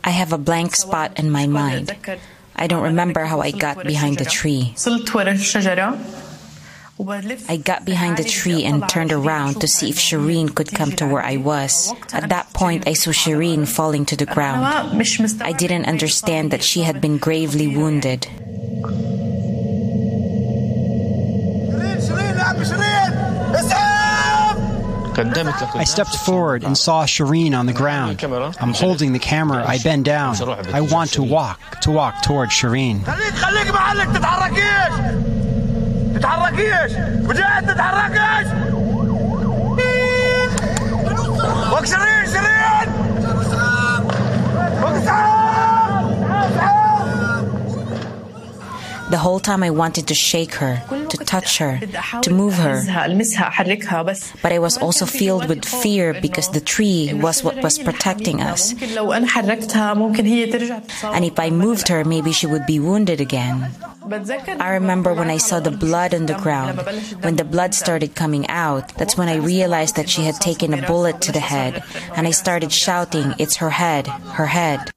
[SPEAKER 22] I have a blank spot in my mind. I don't remember how I got behind the tree. I got behind the tree and turned around to see if Shireen could come to where I was. At that point, I saw Shireen falling to the ground. I didn't understand that she had been gravely wounded.
[SPEAKER 21] I stepped forward and saw Shireen on the ground. I'm holding the camera. I bend down. I want to walk, to walk towards Shireen.
[SPEAKER 23] تتحركيش وجاد تتحركيش وكسرين سرين
[SPEAKER 22] The whole time I wanted to shake her, to touch her, to move her. But I was also filled with fear because the tree was what was protecting us. And if I moved her, maybe she would be wounded again. I remember when I saw the blood on the ground. When the blood started coming out, that's when I realized that she had taken a bullet to the head. And I started shouting, It's her head, her head.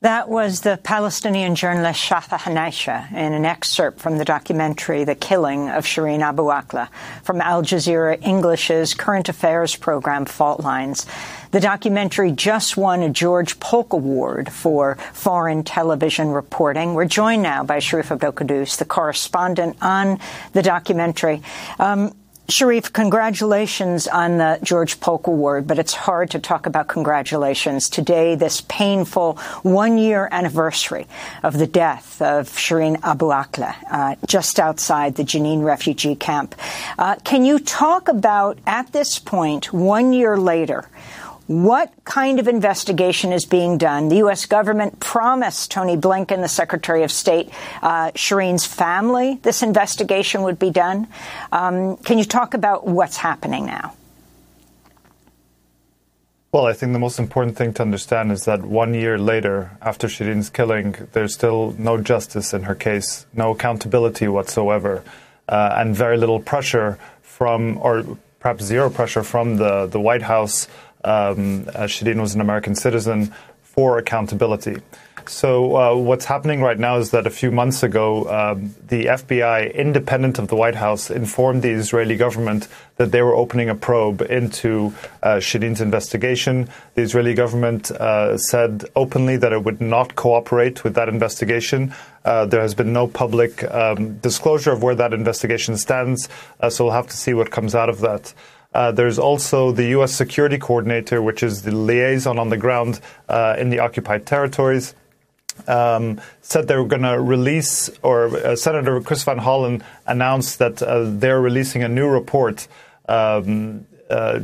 [SPEAKER 1] That was the Palestinian journalist Shatha Hanaisha in an excerpt from the documentary The Killing of Shireen Abu Akleh from Al Jazeera English's current affairs program Fault Lines. The documentary just won a George Polk Award for foreign television reporting. We're joined now by Sharif Abdel the correspondent on the documentary. Um, Sharif, congratulations on the George Polk Award, but it's hard to talk about congratulations today, this painful one year anniversary of the death of Shireen Abu Akleh, uh, just outside the Jenin refugee camp. Uh, can you talk about, at this point, one year later, what kind of investigation is being done? The U.S. government promised Tony Blinken, the Secretary of State, uh, Shireen's family, this investigation would be done. Um, can you talk about what's happening now?
[SPEAKER 19] Well, I think the most important thing to understand is that one year later, after Shireen's killing, there's still no justice in her case, no accountability whatsoever, uh, and very little pressure from, or perhaps zero pressure from the, the White House um, Shireen was an American citizen for accountability. So uh, what's happening right now is that a few months ago, um, the FBI, independent of the White House, informed the Israeli government that they were opening a probe into uh, Shireen's investigation. The Israeli government uh, said openly that it would not cooperate with that investigation. Uh, there has been no public um, disclosure of where that investigation stands, uh, so we'll have to see what comes out of that. Uh, there's also the U.S. Security Coordinator, which is the liaison on the ground uh, in the occupied territories. Um, said they were going to release, or uh, Senator Chris Van Hollen announced that uh, they're releasing a new report, um, uh,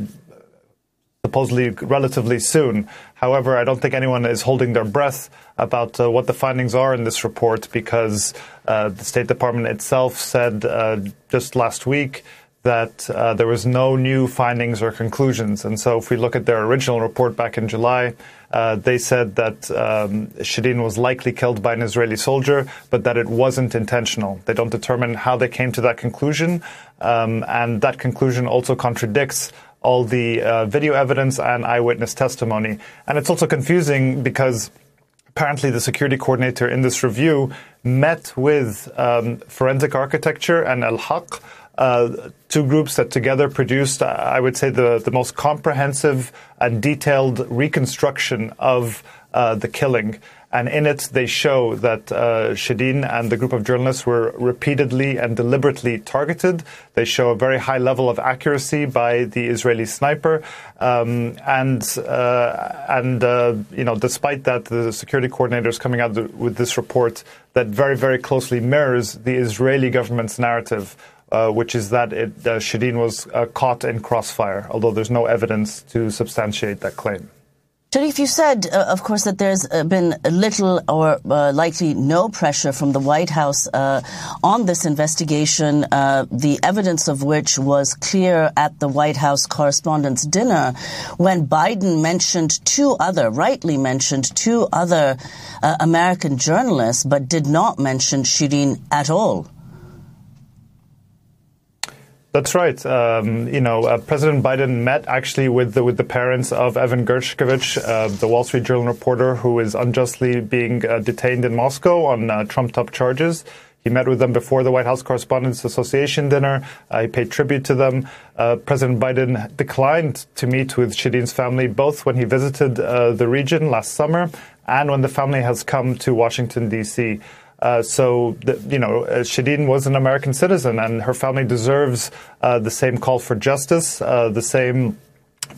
[SPEAKER 19] supposedly relatively soon. However, I don't think anyone is holding their breath about uh, what the findings are in this report because the State Department itself said just last week that uh, there was no new findings or conclusions. And so if we look at their original report back in July, uh, they said that um, Shireen was likely killed by an Israeli soldier, but that it wasn't intentional. They don't determine how they came to that conclusion. Um, and that conclusion also contradicts all the uh, video evidence and eyewitness testimony. And it's also confusing because apparently the security coordinator in this review met with um, forensic architecture and Al Haq uh, two groups that together produced, I would say, the, the most comprehensive and detailed reconstruction of uh, the killing. And in it, they show that uh, Shireen and the group of journalists were repeatedly and deliberately targeted. They show a very high level of accuracy by the Israeli sniper. Um, and, uh, and uh, you know, despite that, the security coordinator is coming out with this report that very, very closely mirrors the Israeli government's narrative uh, which is that it, uh, was uh, caught in crossfire, although there's no evidence to substantiate that claim.
[SPEAKER 9] Sharif, you said, uh, of course, that there's been little or uh, likely no pressure from the White House uh, on this investigation, uh, the evidence of which was clear at the White House Correspondents' Dinner when Biden mentioned two other, rightly mentioned two other uh, American journalists, but did not mention Shireen at all.
[SPEAKER 19] That's right. Um, you know, uh, President Biden met actually with the, with the parents of Evan Gershkovich, uh, the Wall Street Journal reporter who is unjustly being uh, detained in Moscow on uh, trumped-up charges. He met with them before the White House Correspondents Association dinner. Uh, he paid tribute to them. Uh, President Biden declined to meet with Shireen's family both when he visited the region last summer and when the family has come to Washington D.C. Uh, so, the, you know, uh, Shireen was an American citizen, and her family deserves uh, the same call for justice, uh, the same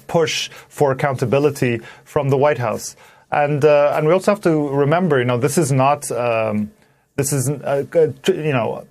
[SPEAKER 19] push for accountability from the White House. And uh, and we also have to remember, you know, this is not um, this is you know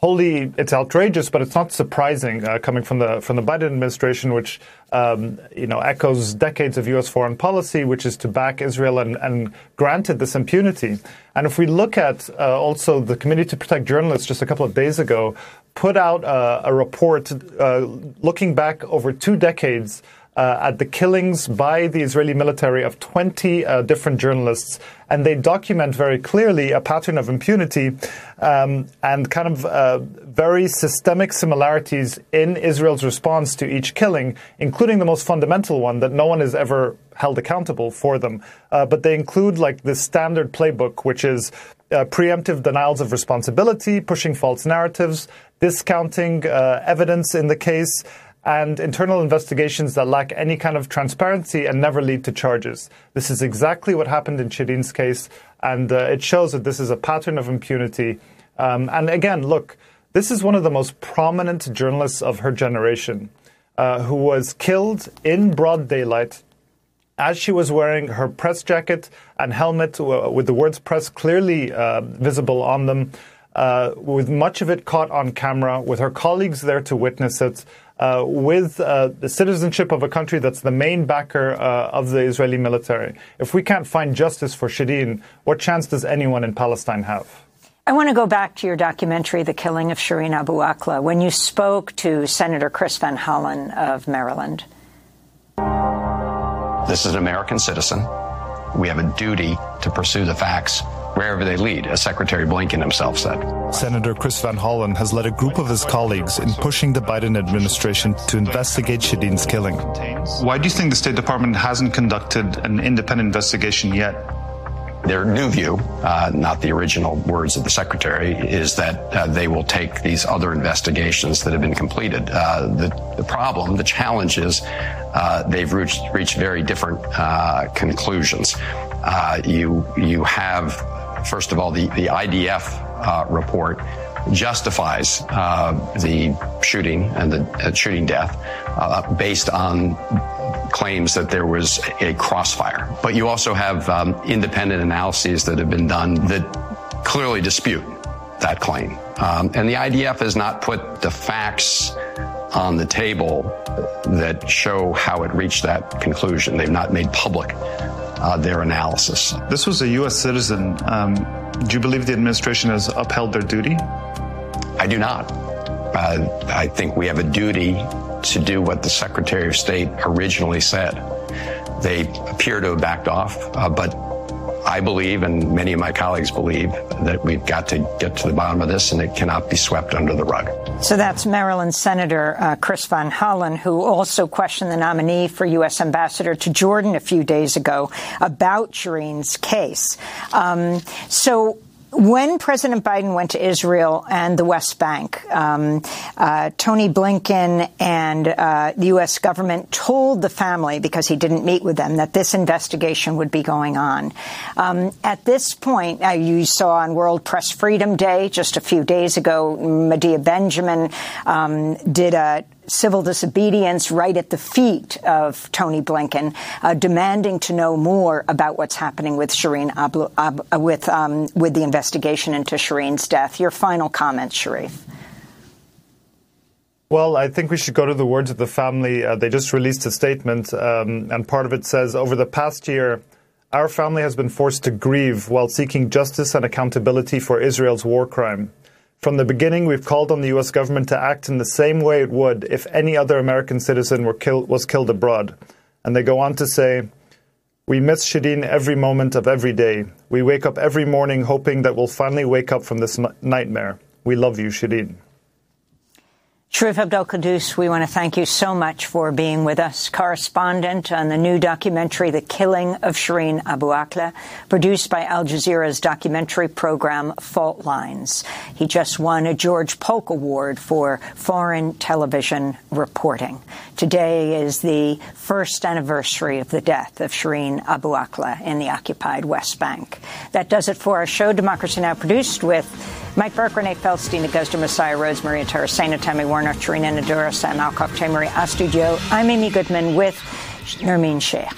[SPEAKER 19] wholly it's outrageous, but it's not surprising uh, coming from the from the Biden administration, which um, you know echoes decades of U.S. foreign policy, which is to back Israel and, and granted this impunity. And if we look at uh, also the Committee to Protect Journalists just a couple of days ago put out uh, a report uh, looking back over two decades uh, at the killings by the Israeli military of 20 uh, different journalists. And they document very clearly a pattern of impunity um, and kind of uh, very systemic similarities in Israel's response to each killing, including the most fundamental one that no one is ever held accountable for them. Uh, but they include like the standard playbook, which is uh, preemptive denials of responsibility, pushing false narratives, discounting uh, evidence in the case, and internal investigations that lack any kind of transparency and never lead to charges. This is exactly what happened in Shireen's case, and uh, it shows that this is a pattern of impunity. Um, and again, look, this is one of the most prominent journalists of her generation uh, who was killed in broad daylight as she was wearing her press jacket and helmet uh, with the words press clearly uh, visible on them. Uh, with much of it caught on camera, with her colleagues there to witness it, uh, with uh, the citizenship of a country that's the main backer uh, of the Israeli military. If we can't find justice for Shireen, what chance does anyone in Palestine have?
[SPEAKER 1] I want to go back to your documentary, The Killing of Shireen Abu Akleh, when you spoke to Senator Chris Van Hollen of Maryland.
[SPEAKER 24] This is an American citizen. We have a duty to pursue the facts wherever they lead, as Secretary Blinken himself said.
[SPEAKER 19] Senator Chris Van Hollen has led a group of his colleagues in pushing the Biden administration to investigate Shireen's killing. Why do you think the State Department hasn't conducted an independent investigation yet?
[SPEAKER 24] Their new view, uh, not the original words of the secretary, is that uh, they will take these other investigations that have been completed. Uh, the, the, problem, the challenge is uh, they've reached, reached, very different uh, conclusions. Uh, you you have First of all, the, the IDF uh, report justifies uh, the shooting and the uh, shooting death based on claims that there was a crossfire. But you also have um, independent analyses that have been done that clearly dispute that claim. Um, and the IDF has not put the facts on the table that show how it reached that conclusion. They've not made public uh, their analysis.
[SPEAKER 19] This was a U.S. citizen. Um, do you believe the administration has upheld their duty?
[SPEAKER 24] I do not. Uh, I think we have a duty to do what the Secretary of State originally said. They appear to have backed off, uh, but I believe, and many of my colleagues believe, that we've got to get to the bottom of this and it cannot be swept under the rug.
[SPEAKER 1] So that's Maryland Senator uh, Chris Van Hollen, who also questioned the nominee for U.S. Ambassador to Jordan a few days ago about Shireen's case. Um, so when President Biden went to Israel and the West Bank, um, uh, Tony Blinken and uh, the U.S. government told the family, because he didn't meet with them, that this investigation would be going on. Um, at this point, uh, you saw on World Press Freedom Day just a few days ago, Medea Benjamin um, did a civil disobedience right at the feet of Tony Blinken, uh, demanding to know more about what's happening with Shireen Abu, uh, with um, with the investigation into Shireen's death. Your final comments, Sharif.
[SPEAKER 19] Well, I think we should go to the words of the family. Uh, they just released a statement, um, and part of it says Over the past year, our family has been forced to grieve while seeking justice and accountability for Israel's war crime. From the beginning, we've called on the U.S. government to act in the same way it would if any other American citizen were kill- was killed abroad. And they go on to say, We miss Shireen every moment of every day. We wake up every morning hoping that we'll finally wake up from this nightmare. We love you, Shireen.
[SPEAKER 1] Sharif Abdel we want to thank you so much for being with us. Correspondent on the new documentary, The Killing of Shireen Abu Akleh, produced by Al Jazeera's documentary program, Fault Lines. He just won a George Polk Award for foreign television reporting. Today is the first anniversary of the death of Shireen Abu Akleh in the occupied West Bank. That does it for our show, Democracy Now! produced with Mike Burke, Renee Feldstein, Augusta Messiah, Rosemarie Taracena, Tammy Warner, Charina Nadura, Sam Alcoff, Tamari Astudillo. I'm Amy Goodman with Nermeen Shaikh.